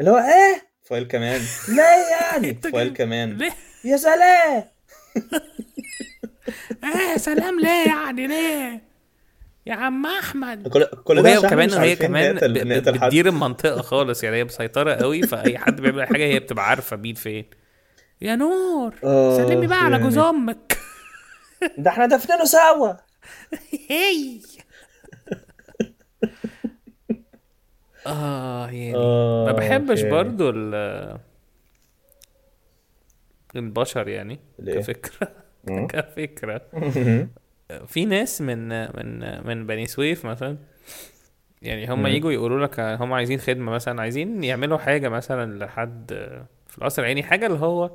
اللي هو إيه؟ file كمان. لا يعني؟ file كمان. ليه؟ يا سلام! إيه سلام ليه يعني؟ ليه؟ يا عم أحمد. كل كل ده كمان هي كمان. بتدير المنطقة خالص يعني هي مسيطرة قوي فأي حد بيعمل حاجة هي بتبقى عارفة مين فين. يا نور آه، سلمي بقى على جوز يعني. أمك. ده إحنا دفنينه سوا. هي. آه يعني آه، ما بحبش okay. برضو ال البشر يعني ليه؟ كفكرة. كفكرة. في ناس من من من بني سويف مثلا يعني هم يجوا يقولوا لك هم عايزين خدمة مثلا عايزين يعملوا حاجة مثلا لحد في القصر. العيني حاجة اللي هو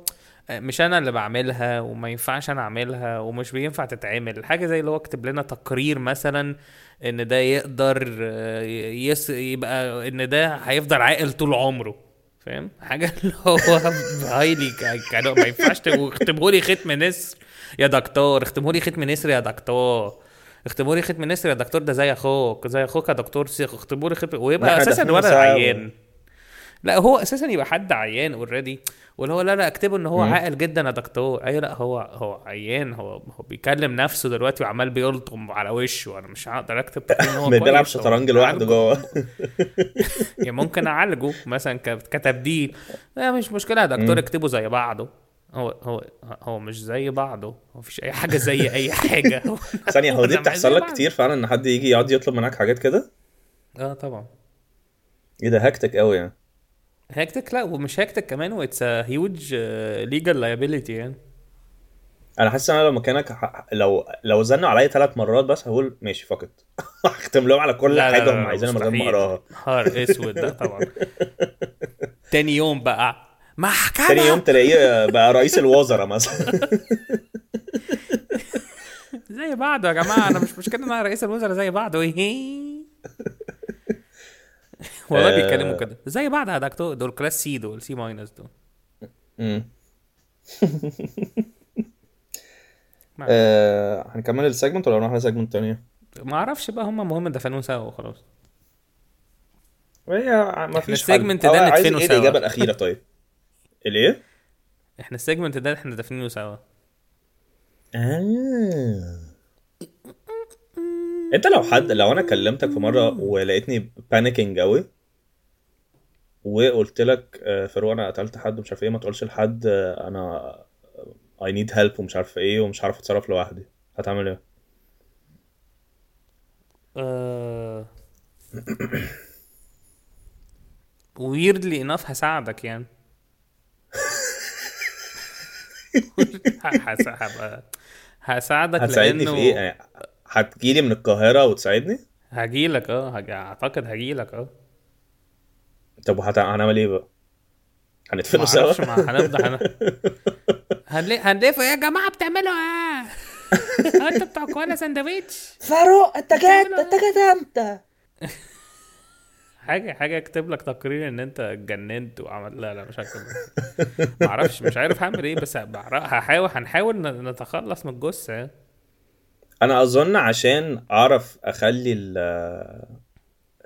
مش أنا اللي بعملها وما ينفعش أنا أعملها ومش بينفع تتعمل حاجة زي اللي هو اكتب لنا تقرير مثلا إن ده يقدر آه، يس يبقى إن ده هيفضل عاقل طول عمره. فاهم؟ حاجة اللي هو هايلي كانوا ما ينفعش اختبوا لي ختم نسر يا دكتور اختبوا لي ختم نسر يا دكتور. اختبوا لي ختم نسر يا دكتور ده زي أخوك زي أخوك يا دكتور سيخ اختبوا لي ختم ويبقى أساسا سوا. عيان. لا هو أساسا يبقى حد عيان اوريدي واللي هو لا لا اكتبه إن هو. عاقل جدا يا دكتور. أيوه لا هو هو عيان هو هو بيكلم نفسه دلوقتي وعمال بيلطم على وشه. أنا مش هقدر أكتب إن هو ما بيلعب شطرنج لوحده. جوه. يعني ممكن أعالجه مثلا كتبديل. لا مش مشكلة يا دكتور. اكتبه زي بعضه. هو هو هو مش زي بعضه. هو مفيش أي حاجة زي أي حاجة. ثانية هو دي بتحصل لك. كتير فعلا إن حد يجي يقعد يطلب منك حاجات كده؟ آه طبعا. إيه ده hectic قوي يعني. hectic لا ومش hectic كمان و it's huge legal liability يعني. أنا حاسس إن أنا لو مكانك ح- لو لو زنوا عليا ثلاث مرات بس هقول ماشي فقط هختم لهم على كل لا حاجة هم عايزينها من غير ما. أقراها. نهار أسود ده طبعا. تاني يوم بقى. محكمة تاني يوم تلاقيه بقى رئيس الوزراء مثلا. زي بعض يا جماعة أنا مش مشكلة إن أنا رئيس الوزراء زي بعض إيه؟ والله آه. بيتكلموا كده زي بعض يا دكتور دول class C دول C minus دول آه، هنكمل ال segment ولا نروح ل segment تانية؟ ما أعرفش بقى هم مهم دفنوه سوا وخلاص هي ما فيش ال segment. ده عايز ندفنه إيه سوا. الاجابه الأخيرة طيب الإيه إحنا ال segment ده إحنا دافنينه سوا آه. انت لو حد لو أنا كلمتك في مرة ولقيتني panicking قوي وقلت لك آه، فاروق أنا قتلت حد ومش عارف إيه ما تقولش لحد آه، أنا I need help ومش عارف إيه ومش عارف أتصرف لوحدي هتعمل إيه؟ آه... weirdly enough هساعدك يعني هبقى هساعدك لأنه في إيه؟ هتجيلي من القاهرة وتساعدني؟ هجيلك آه هج... أعتقد هجيلك آه طب وهت- هنعمل إيه بقى؟ هندفنوا سوا؟ معرفش ما هنفضل هن... هنلف هنلف يا جماعة بتعملوا إيه هو أنتوا بتوع كوالا سندوتش فاروق انت جيت انت جيت إمتى؟ حاجة حاجة اكتب لك تقرير ان انت اتجننت وعمل لا لا مش هكتب ما أعرفش مش عارف هعمل إيه بس هحاول هنحاول نتخلص من الجثة يعني. أنا أظن عشان أعرف أخلي ال-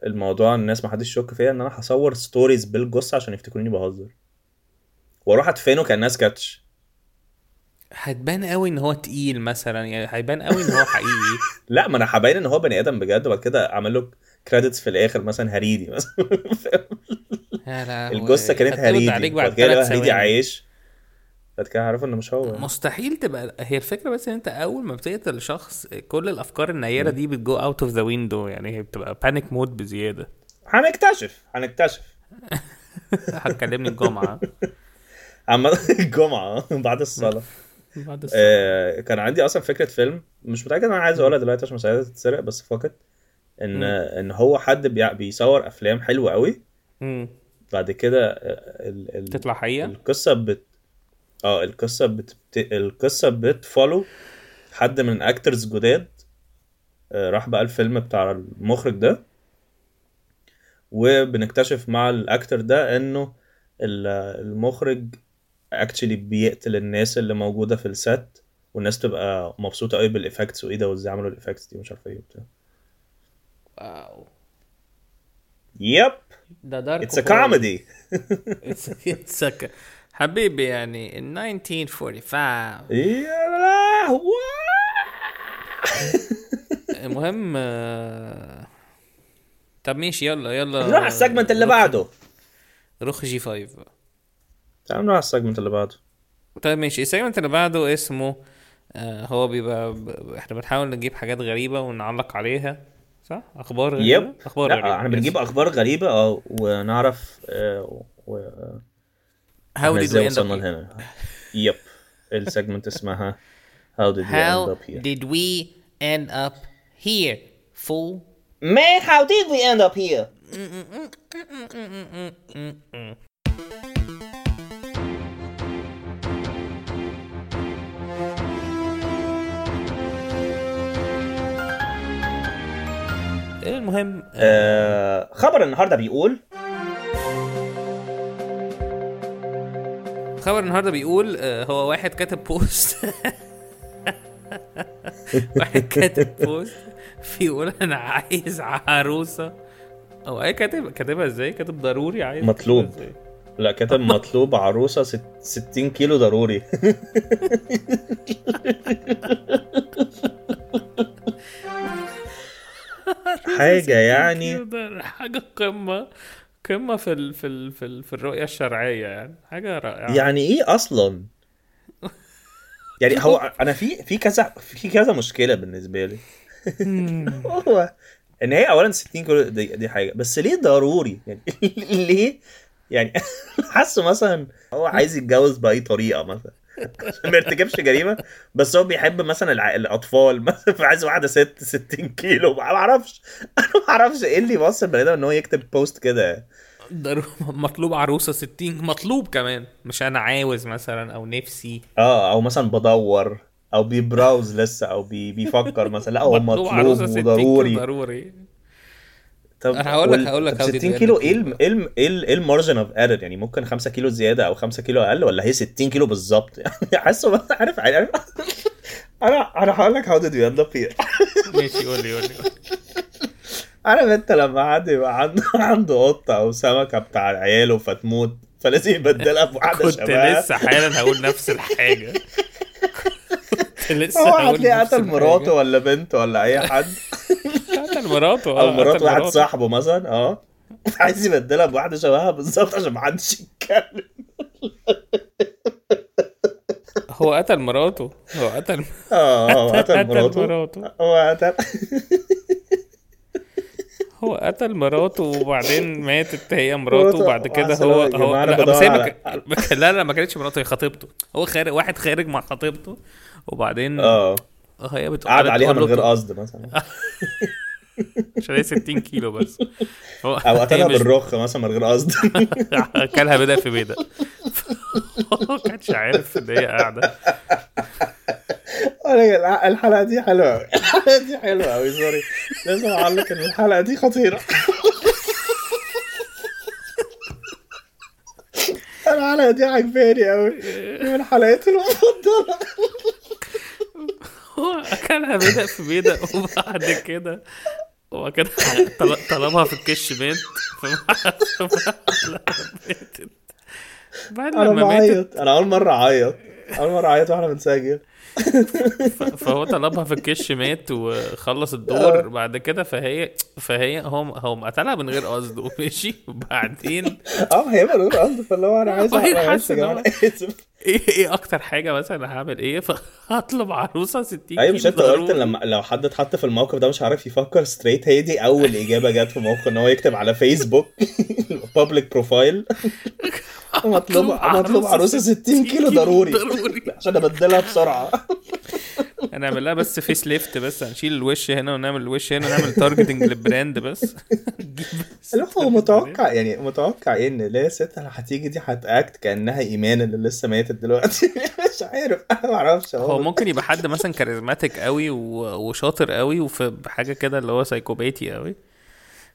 الموضوع الناس ما حدش يشك فيا إن أنا هصور ستوريز بالجثة عشان يفتكروني بهزر. وأروح أدفنه كأنها سكتش هتبان قوي إن هو تقيل مثلا يعني هيبان قوي إن هو حقيقي. لا ما أنا هبين إن هو بني آدم بجد وبعد كده أعمل له credits في الآخر مثلا هريدي مثلا. الجثة كانت هريدي كده هريدي. عايش. بعد كده عارف إنه مش هو. مستحيل تبقى هي الفكرة بس إن أنت أول ما بتقتل شخص كل الأفكار النيره دي بت go out of the window يعني هي بتبقى panic mode بزيادة. هنكتشف هنكتشف. هتكلمني الجمعة عامة الجمعة بعد الصلاة. بعد الصلاة. آه، كان عندي أصلا فكرة فيلم مش متأكد أنا عايز أقولها دلوقتي عشان مش عايزها تتسرق بس فقط إن مم. إن هو حد بيصور أفلام حلوة قوي مم. بعد كده آه، ال... ال... تطلع حقيقة؟ القصة بت آه القصة بت... بت... القصة بتفولو حد من اكترز جداد آه، راح بقى الفيلم بتاع المخرج ده وبنكتشف مع الاكتر ده إنه ال- المخرج actually بيقتل الناس اللي موجودة في ال set والناس تبقى مبسوطة قوي بال effects وإيه ده وإزاي عملوا ال effects دي ومش عارف إيه وبتاع. wow. Yep ده dark it's a comedy it's حبيبي يعني in 1945 يا لهوي! المهم آه، طب ماشي يلا يلا. نروح على ال segment اللي بعده. رخ G 5 بقى تعال نروح على ال segment اللي بعده. طيب ماشي ال segment اللي بعده اسمه آه هو بيبقى ب... إحنا بنحاول نجيب حاجات غريبة ونعلق عليها صح؟ أخبار غريبة؟ Yep أخبار لا غريبة. إحنا بنجيب أخبار غريبة آه ونعرف آه، و... How احنا did we ازاي end up وصلنا here? لهنا يب السيجمنت اسمها How did we end How up here did we end up here fool Man how did we end up here المهم آه آه خبر النهارده بيقول خبر النهارده بيقول آه هو واحد كاتب بوست واحد كاتب بوست بيقول أنا عايز عروسة. أو إيه كاتب كاتبها إزاي؟ كاتب ضروري عايز مطلوب. لا كاتب مطلوب عروسة ست... 60 كيلو ضروري. حاجة يعني. حاجة قمة. قمة في ال في ال في, ال في الرؤية الشرعية يعني. حاجة رائعة. يعني إيه أصلا؟ يعني هو أنا في في كذا في كذا مشكلة بالنسبة لي. هو إن هي اولا 60 كيلو دي, دي حاجة. بس ليه ضروري؟ يعني ليه؟ يعني حاسه مثلا هو عايز يتجوز بأي طريقة مثلا. عشان ما يرتكبش جريمة بس هو بيحب مثلا الع... الأطفال مثلا. فعايز واحدة ست 60 كيلو. ما أعرفش. أنا ما أعرفش إيه اللي يوصل بني إن هو يكتب بوست كده. مطلوب عروسة 60 مطلوب كمان. مش أنا عاوز مثلا أو نفسي. آه أو مثلا بدور. أو بيبراوز لسه. أو بي بيفكر مثلا. لا هو مطلوب عروسة 60 كيلو وضروري. ضروري طب أنا هقول لك- هقول لك طب how did 60 we كيلو إيه إيه الم- إيه ال- المارجن اوف ايرور يعني ممكن 5 كيلو زيادة أو 5 كيلو أقل ولا هي 60 كيلو بالظبط؟ يعني حاسه بس عارف عارف أنا أنا هقول لك هاو ديد يو اند اب هير ماشي قول لي قول لي عارف انت لما حد يبقى عنده عنده قطة أو سمكة بتاع عياله فتموت فلازم يبدلها بواحده كنت شبهها. لسه حالا هقول نفس الحاجة. كنت لسه هو هتلاقيه قتل. مراته ولا بنته ولا أي حد؟ قتل مراته أو آه، مرات واحد. صاحبه مثلا آه. عايز يبدلها بواحده شبهها بالظبط عشان ما حدش يتكلم. هو قتل مراته هو قتل آه هو قتل مراته. هو قتل قتل مراته وبعدين ماتت هي مراته. وبعد كده هو هو لا بس هي ما على- ك- لا لا ما كانتش مراته هي خطيبته. هو خارج واحد خارج مع خطيبته وبعدين آه. هي بتقول قعد عليها من غير قصد مثلا. عشان هي 60 كيلو بس. هو أو قتلها بالرخ مثلا من غير قصد. أكلها بدا في بدا ما كانش عارف إن هي قاعدة. الحلقة دي حلوة. قوي الحلقة دي حلوة قوي سوري لازم أعلق ان الحلقة دي خطيرة. الحلقة دي عجباني قوي من حلقاتي المفضلة. هو أكلها بدأ في بدا وبعد كده هو كده طل- طلبها في الكش مات ماتت بعد لما ماتت أنا أول مرة أعيط. أول مرة أعيط وإحنا بنسجل. فهو طلبها في الكش مات وخلص الدور. بعد كده فهي فهي هو هو قتلها من غير قصد. ومشي. وبعدين آه هي من غير قصد. فاللي هو أنا عايز وهي إيه إيه أكتر حاجة مثلا هعمل إيه؟ فهطلب عروسة 60 أيوه مش كيلو أنت قلت. لما لو حد اتحط في الموقف ده مش عارف يفكر ستريت هي دي أول إجابة جت في مخه إن هو يكتب على فيسبوك public profile مطلوب مطلوب عروسة 60 كيلو ضروري ضروري. عشان أبدلها بسرعة. هنعمل لها بس face lift بس هنشيل الوش هنا ونعمل الوش هنا نعمل targeting لل brand بس. لا هو متوقع يعني متوقع إيه إن الست اللي هتيجي دي هت act كأنها إيمان اللي لسه ماتت دلوقتي. مش عارف أنا ما أعرفش. هو ممكن يبقى حد مثلا charismatic قوي وشاطر قوي وفي حاجة كده اللي هو psychopathy قوي.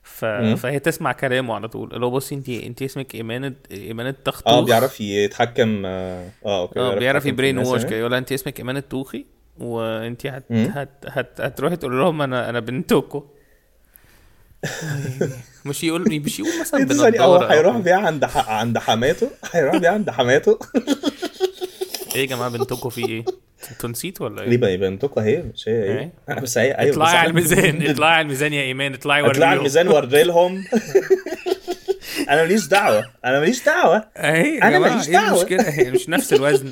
ف... فهي تسمع كلامه على طول. اللي هو بصي انت انت اسمك إيمان إيمان التخطوخ. آه بيعرف يتحكم آه آه أوكي آه بيعرف يبرين ووش يعني. كده. يقول انت اسمك إيمان التوخي؟ وانت هت... هت... هت... هتروحي تقول لهم أنا أنا بنتكم مش يقول مش يقول مثلا هو بنضارة. أو هيروح. بيها عند ح... عند حماته هيروح بيها عند حماته إيه يا جماعة بنتكم في إيه؟ أنتوا نسيتوا ولا ليه إيه؟ بقى بنتكم اهي مش هي إيه؟ إيه بس هي أيوه اطلعي على أنا- الميزان اطلعي على الميزان يا إيمان اطلعي اطلع على وريهم الميزان وري لهم. أنا ماليش دعوة أنا ماليش دعوة. اهي جماعة ماليش إيه دعوة. المشكلة هي مش نفس الوزن.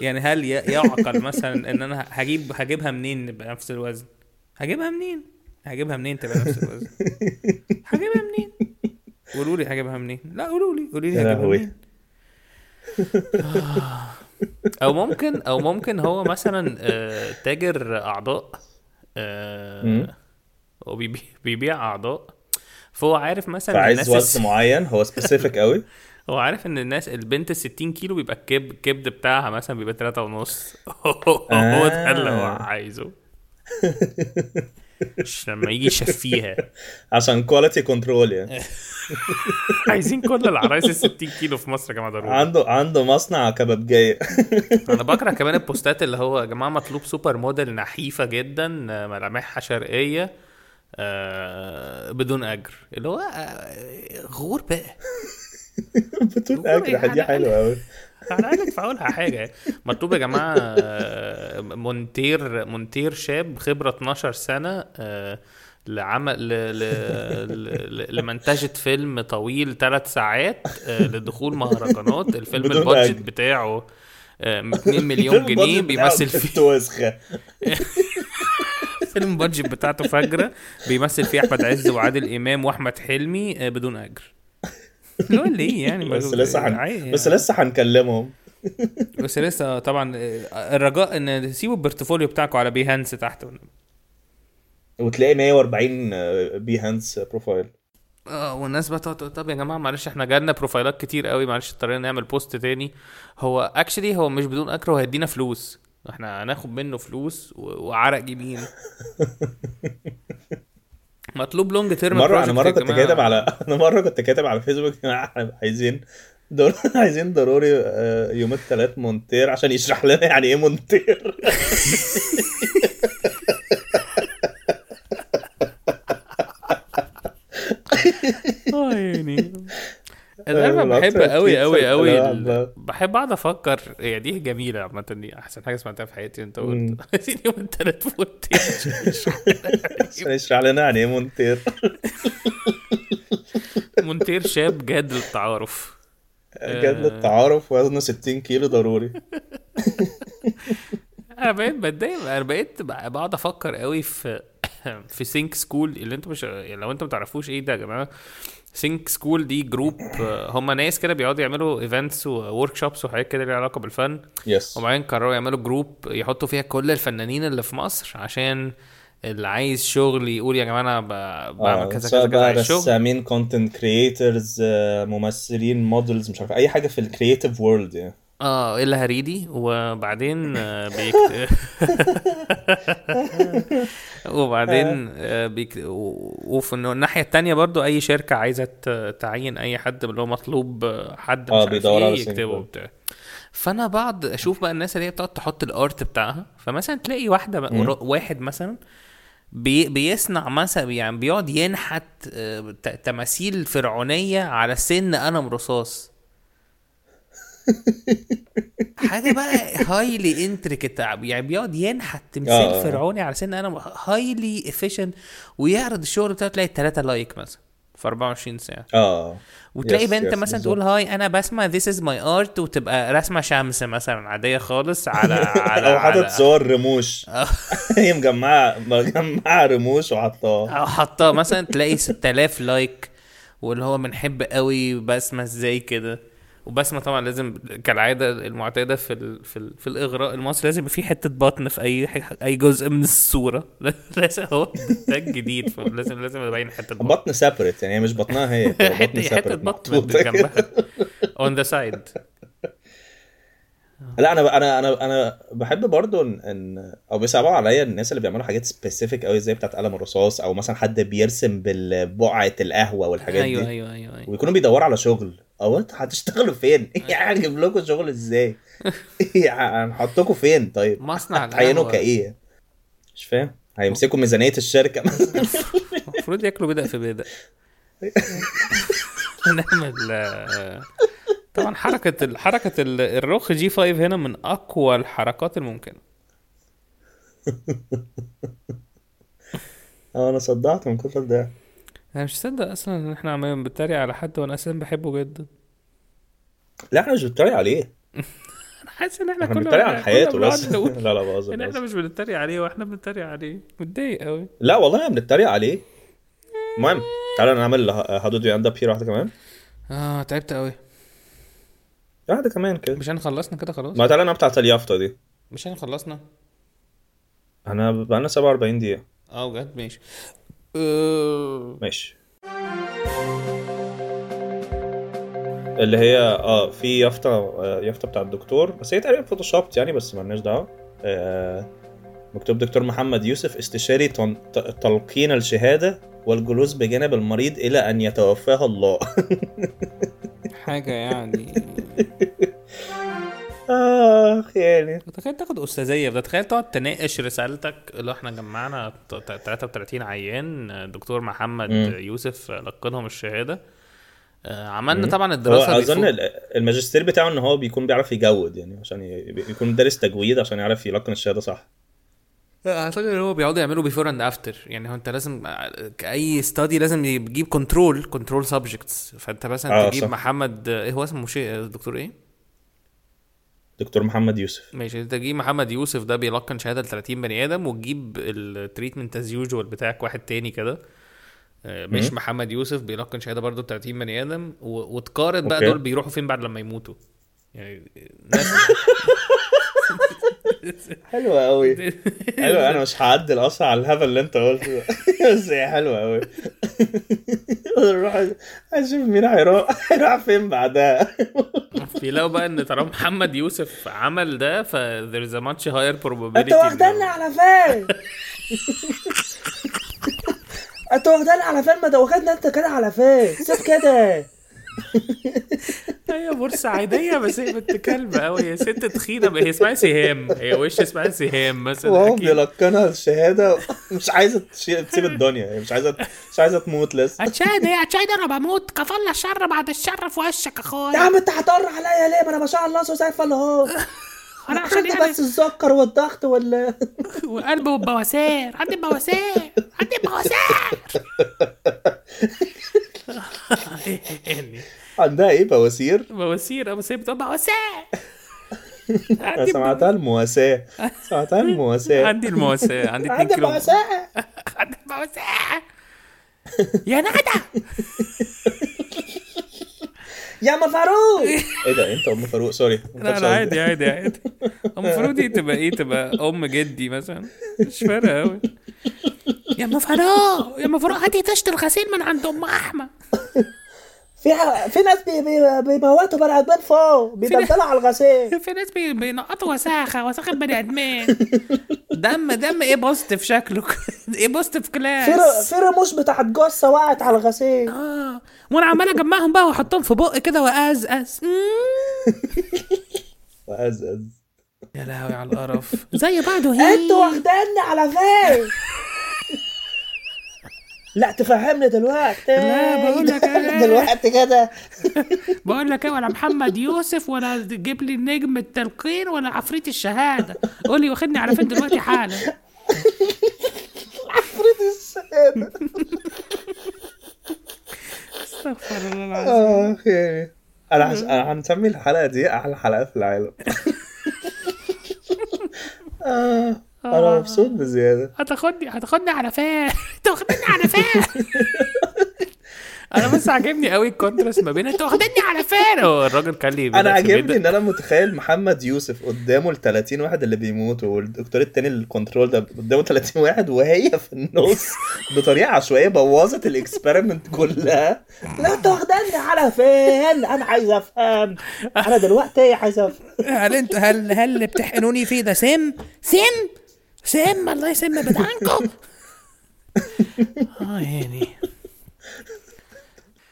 يعني هل يعقل مثلا إن أنا هجيب هجيبها منين نبقى نفس الوزن؟ هجيبها منين؟ هجيبها منين تبقى نفس الوزن؟ هجيبها منين؟ قولوا لي هجيبها منين. لا قولوا لي. قولوا لي هجيبها. منين. آه. أو ممكن أو ممكن هو مثلا آه، تاجر أعضاء آه،. هو بيبيع, أعضاء. فهو عارف مثلا فعايز الناس وزن معين؟ هو specific قوي؟ هو عارف إن الناس البنت ال 60 كيلو بيبقى الكب الكبد بتاعها مثلا بيبقى 3 ونص. هو ده اللي هو آه. عايزه. مش لما يجي يشفيها. عشان quality control يعني. عايزين كل العرايس ال 60 كيلو في مصر يا جماعة ضروري. عنده عنده مصنع كبابجيه أنا بكره كمان البوستات اللي هو يا جماعة مطلوب super model نحيفة جدا ملامحها شرقية آه بدون أجر. اللي هو آه، غور بقى. بتقول اجر دي حلوة قوي على الاقل ادفعوا لها حاجة. مطلوب يا جماعة آه، مونتير مونتير شاب خبرة 12 سنة آه، لعمل ل... ل... ل... لمنتجة فيلم طويل ثلاث ساعات آه، لدخول مهرجانات. الفيلم ال budget. بتاعه آه، 2 مليون جنيه بيمثل فيه. وسخه فيلم budget بتاعته فجرة بيمثل فيه أحمد عز وعادل إمام وأحمد حلمي بدون أجر. هو ليه يعني؟ بس لسه. عادي بس يعني. لسه هنكلمهم بس لسه طبعا الرجاء إن تسيبوا ال portfolio بتاعكم على بيهانس تحت. وتلاقي 140 بيهانس profile آه والناس بقى تقعد تقول طب يا جماعة معلش إحنا جالنا بروفايلات كتير قوي معلش اضطرينا نعمل post تاني. هو actually هو مش بدون اجر هو هيدينا فلوس. إحنا هناخد منه فلوس وعرق جبين مطلوب long term مرة أنا مرة كنت كاتب على أنا مرة كنت كاتب على فيسبوك يا جماعة إحنا عايزين دور... عايزين ضروري آه، يوم الثلاث مونتير عشان يشرح لنا يعني إيه مونتير. آه يعني. أنا من بحب قوي قوي قوي. بحب أقعد أفكر هي دي جميلة عامة دي أحسن حاجة سمعتها في حياتي أنت قلت. عايزين يوم انت يشرح لنا يعني إيه مونتير؟ مونتير شاب جاد للتعارف. جد للتعارف وزنه 60 كيلو ضروري. أنا بقيت بتضايق أنا بقيت بقعد أفكر قوي في في سينك سكول اللي أنتوا مش يعني لو أنتوا ما تعرفوش إيه ده يا جماعة سينك سكول دي group هم ناس كده بيقعدوا يعملوا events workshops وحاجات كده ليها علاقة بالفن. yes وبعدين قرروا يعملوا group يحطوا فيها كل الفنانين اللي في مصر عشان اللي عايز شغل يقول يا جماعة أنا بعمل كذا سواء كذا كذا عايز شغل. رسامين content creators ممثلين models مش عارف أي حاجة في ال creative world يعني. آه already وبعدين آه،. وبعدين آه، وفي الن- الناحية التانية برضو أي شركة عايزة تعين أي حد اللي هو مطلوب آه، حد مش عارف إيه يكتبه سينكرون. بتاع فأنا بقعد أشوف بقى الناس اللي هي بتقعد تحط ال art بتاعها فمثلا تلاقي واحدة بقى واحد مثلا بي بيصنع مثلا يعني بيقعد ينحت تماثيل فرعونية على سن قلم رصاص حاجة بقى highly intricate يعني بيقعد ينحت تمثال آه. فرعوني على سن قلم highly efficient ويعرض الشغل بتاعه تلاقي 3 like مثلا في 24 ساعة آه وتلاقي yes، بنت yes، مثلا. تقول hi أنا بسمع this is my art وتبقى رسمة شمس مثلا عادية خالص على على أو حاطط صور رموش. هي مجمعه مجمعه رموش وحطاها أو حطها مثلا تلاقي 6000 like واللي هو بنحب قوي بسمة إزاي كده وبسمة طبعا لازم كالعادة المعتادة في ال... في, ال... في الإغراء المصري لازم يبقى في حتة بطن في أي أي جزء من الصورة. لازم هو ده الجديد فلازم لازم يبين حتة بطن. بطن separate يعني مش بطنها هي بطن حتة بطن. جنبها. on the side لا أنا أنا أنا أنا بحب برضو ان, إن أو بيصعبوا عليا الناس اللي بيعملوا حاجات specific قوي زي بتاعت قلم الرصاص أو مثلا حد بيرسم بالبقعة القهوة والحاجات أيوه دي. أيوه أيوه أيوه ويكونوا بيدوروا على شغل. أو أنتوا هتشتغلوا فين؟ يعني أجيب لكم شغل إزاي؟ يعني هنحطكم فين طيب؟ مصنع هتعينوا. كإيه؟ مش فاهم هيمسكوا ميزانية الشركة المفروض ياكلوا بدأ في بدأ نعمل طبعا حركة ال- الرخ جي 5 هنا من أقوى الحركات الممكنة آه أنا صدعت من كتر ده أنا مش مصدق أصلا إن إحنا عمالين بنتريق على حد وأنا أساسا بحبه جدا. لا إحنا مش بنتريق عليه. أنا حاسس إحنا إحنا كنا بنتريق على حياته بس. لا لا بهزر إحنا بهزر. مش بنتريق عليه وإحنا بنتريق عليه. متضايق أوي. لا والله إحنا بنتريق عليه. المهم تعالى نعمل how do you end up here واحدة كمان. آه تعبت أوي. واحدة كمان كده. مش إحنا خلصنا كده خلاص؟ ما تعالى نعمل بتاعت اليافطه دي. مش إحنا خلصنا أنا بقالنا 47 دقيقة. آه بجد؟ ماشي. ماشي. اللي هي آه في يافطة آه، يافطة بتاع الدكتور. بس هي تقريبا فوتوشوبت يعني بس مالناش دعوة. آه، مكتوب دكتور محمد يوسف استشاري تلقين الشهادة والجلوس بجانب المريض إلى أن يتوفاه الله. حاجة يعني. آخ يعني تخيل تاخد أستاذية ده تخيل تقعد تناقش رسالتك اللي إحنا جمعنا ت- ت- 33 عيان دكتور محمد مم. يوسف لقنهم الشهادة آه، عملنا مم. طبعا هو الدراسة أظن بيفوق- ال- الماجستير بتاعه إن هو بيكون بيعرف يجود يعني عشان يكون دارس تجويد عشان يعرف يلقن الشهادة صح أعتقد إن هو بيقعدوا يعملوا before and after يعني هو أنت لازم أي study لازم يجيب control control subjects فأنت مثلا آه، تجيب صح. محمد إيه هو اسمه شيء دكتور إيه؟ دكتور محمد يوسف ماشي انت تجيب محمد يوسف ده بيلقن شهادة ل 30 بني آدم وتجيب ال treatment as usual بتاعك واحد تاني كده آه، مش مم. محمد يوسف بيلقن شهادة برضه ل 30 بني آدم وتقارن بقى. دول بيروحوا فين بعد لما يموتوا يعني ناس حلوة قوي حلوة أنا مش هعدل أصلا على الهبل اللي أنت قلته ده. بس هي حلوة قوي نروح أشوف مين هيروح هيروح فين بعدها. بيلاقوا بقى إن طالما محمد يوسف عمل ده ف there's a much higher probability أنت واخدنا إنه- على فين أنت واخدنا على فين ما ده واخدنا أنت كده على فين سيب كده. هي بورسعيدية بس هي بنت كلب قوي هي ست تخينة هي اسمها سهام. هي وش اسمها سهام مثلا؟ وهو. بيلقنها الشهادة. مش عايزة تشي- تسيب الدنيا هي مش عايزه مش عايزة تموت لسه. هتشاهد إيه هتشاهد أنا بموت. كفل الشر بعد الشر في وشك يا اخويا عم أنت هتقر عليا ليه؟ ما أنا ما شاء الله زي الفل اهو أنا عشان عندي يعني بس السكر والضغط وال وقلب والبواسير عندي بواسير. عندي بواسير. يعني عندها إيه بواسير. بواسير آه بس هي بتقول بواسير. سمعتها المواساة. سمعتها المواساة. عندي المواساة عندي 2 عندي كيلو. مواساة. عندي بواسير يا ندى يا أم فاروق. إيه ده؟ أنت أم فاروق؟ sorry. لا لا. عادي عادي عادي. المفروض دي تبقى إيه؟ تبقى أم جدي مثلا. مش فارقة قوي يا أم فاروق يا أم فاروق هاتي طشت الغسيل من عند أم أحمد. في في ناس بي بي بيموتوا بني آدمين فوق بيدلدلوا على الغسيل. في ناس بي- بينقطوا وساخة وساخة البني آدمين. دم دم إيه positive شكله؟ إيه positive في class ر- في رموش بتاعت جثه وقعت على الغسيل. آه. وأنا عمال أجمعهم بقى وأحطهم في بقي كده وازقز. وأزأز يا لهوي على القرف. زي بعضه هي أنتوا واخديني على فين لا تفهمني دلوقتي. لا، بقول لك إيه. دلوقتي كده. بقول لك إيه ولا محمد يوسف ولا تجيب لي نجم التلقين ولا عفريت الشهادة. قول لي واخدني على فين دلوقتي حالا؟ عفريت الشهادة. استغفر الله العظيم. يعني أنا هنسمي الحلقة دي أحلى حلقه في العالم. آه. أنا مبسوط بزيادة. هتاخدني هتاخدني على فين انت واخدني على فين أنا بس عاجبني قوي ال contrast ما بين أنتوا واخديني على فين هو الراجل كان لي أنا عاجبني إن أنا متخيل محمد يوسف قدامه ال 30 واحد اللي بيموتوا والدكتور التاني ال control ده قدامه 30 واحد وهي في النص بطريقة عشوائية بوظت ال experiment كلها. لا انت واخداني على فين أنا عايز أفهم. أنا دلوقتي عايز أفهم. هل انت هل هل اللي بتحقنوني فيه ده سم سم سم الله يسم بدعنكم آه يعني.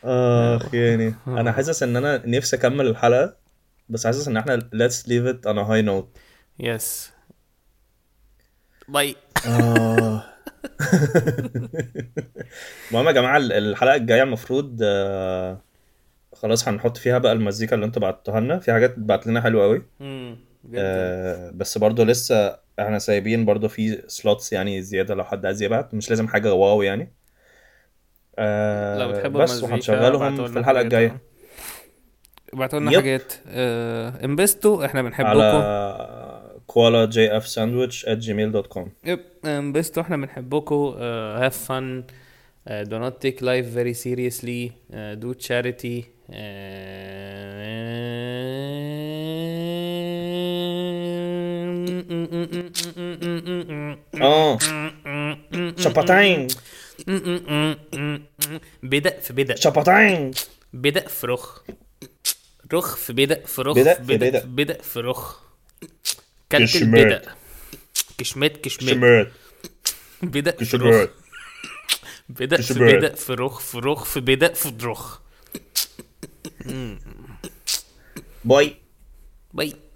آخ يعني. أنا حاسس إن أنا نفسي أكمل الحلقة بس حاسس إن إحنا let's leave it on a high note. yes bye آه. المهم يا جماعة ال- الحلقة الجاية المفروض آه، خلاص هنحط فيها بقى المزيكا اللي أنتوا بعتوها لنا. في حاجات اتبعت لنا حلوة قوي آه، بس برضو لسه إحنا سايبين برضو في slots يعني زيادة لو حد عايز يبعت مش لازم حاجة wow يعني. آه، لو بتحبوا بس وهنشغلهم في الحلقة. الجاية. ابعتوا لنا. حاجات. آه، انبسطوا إحنا بنحبكم على كوالا جي اف ساندويتش at gmail دوت كوم يب انبسطوا إحنا بنحبكم هاف فن do not take life very seriously. uh, do آه. شبطين بدأ في بدأ. شبطين بدأ في رخ. رخ في بدأ في رخ. بدأ في بدأ بدأ. في رخ. كلت. البدأ. كشمات كشمات شمات بدأ في رخ. بدأ في. بدأ في رخ في رخ في بدأ في رخ. باي باي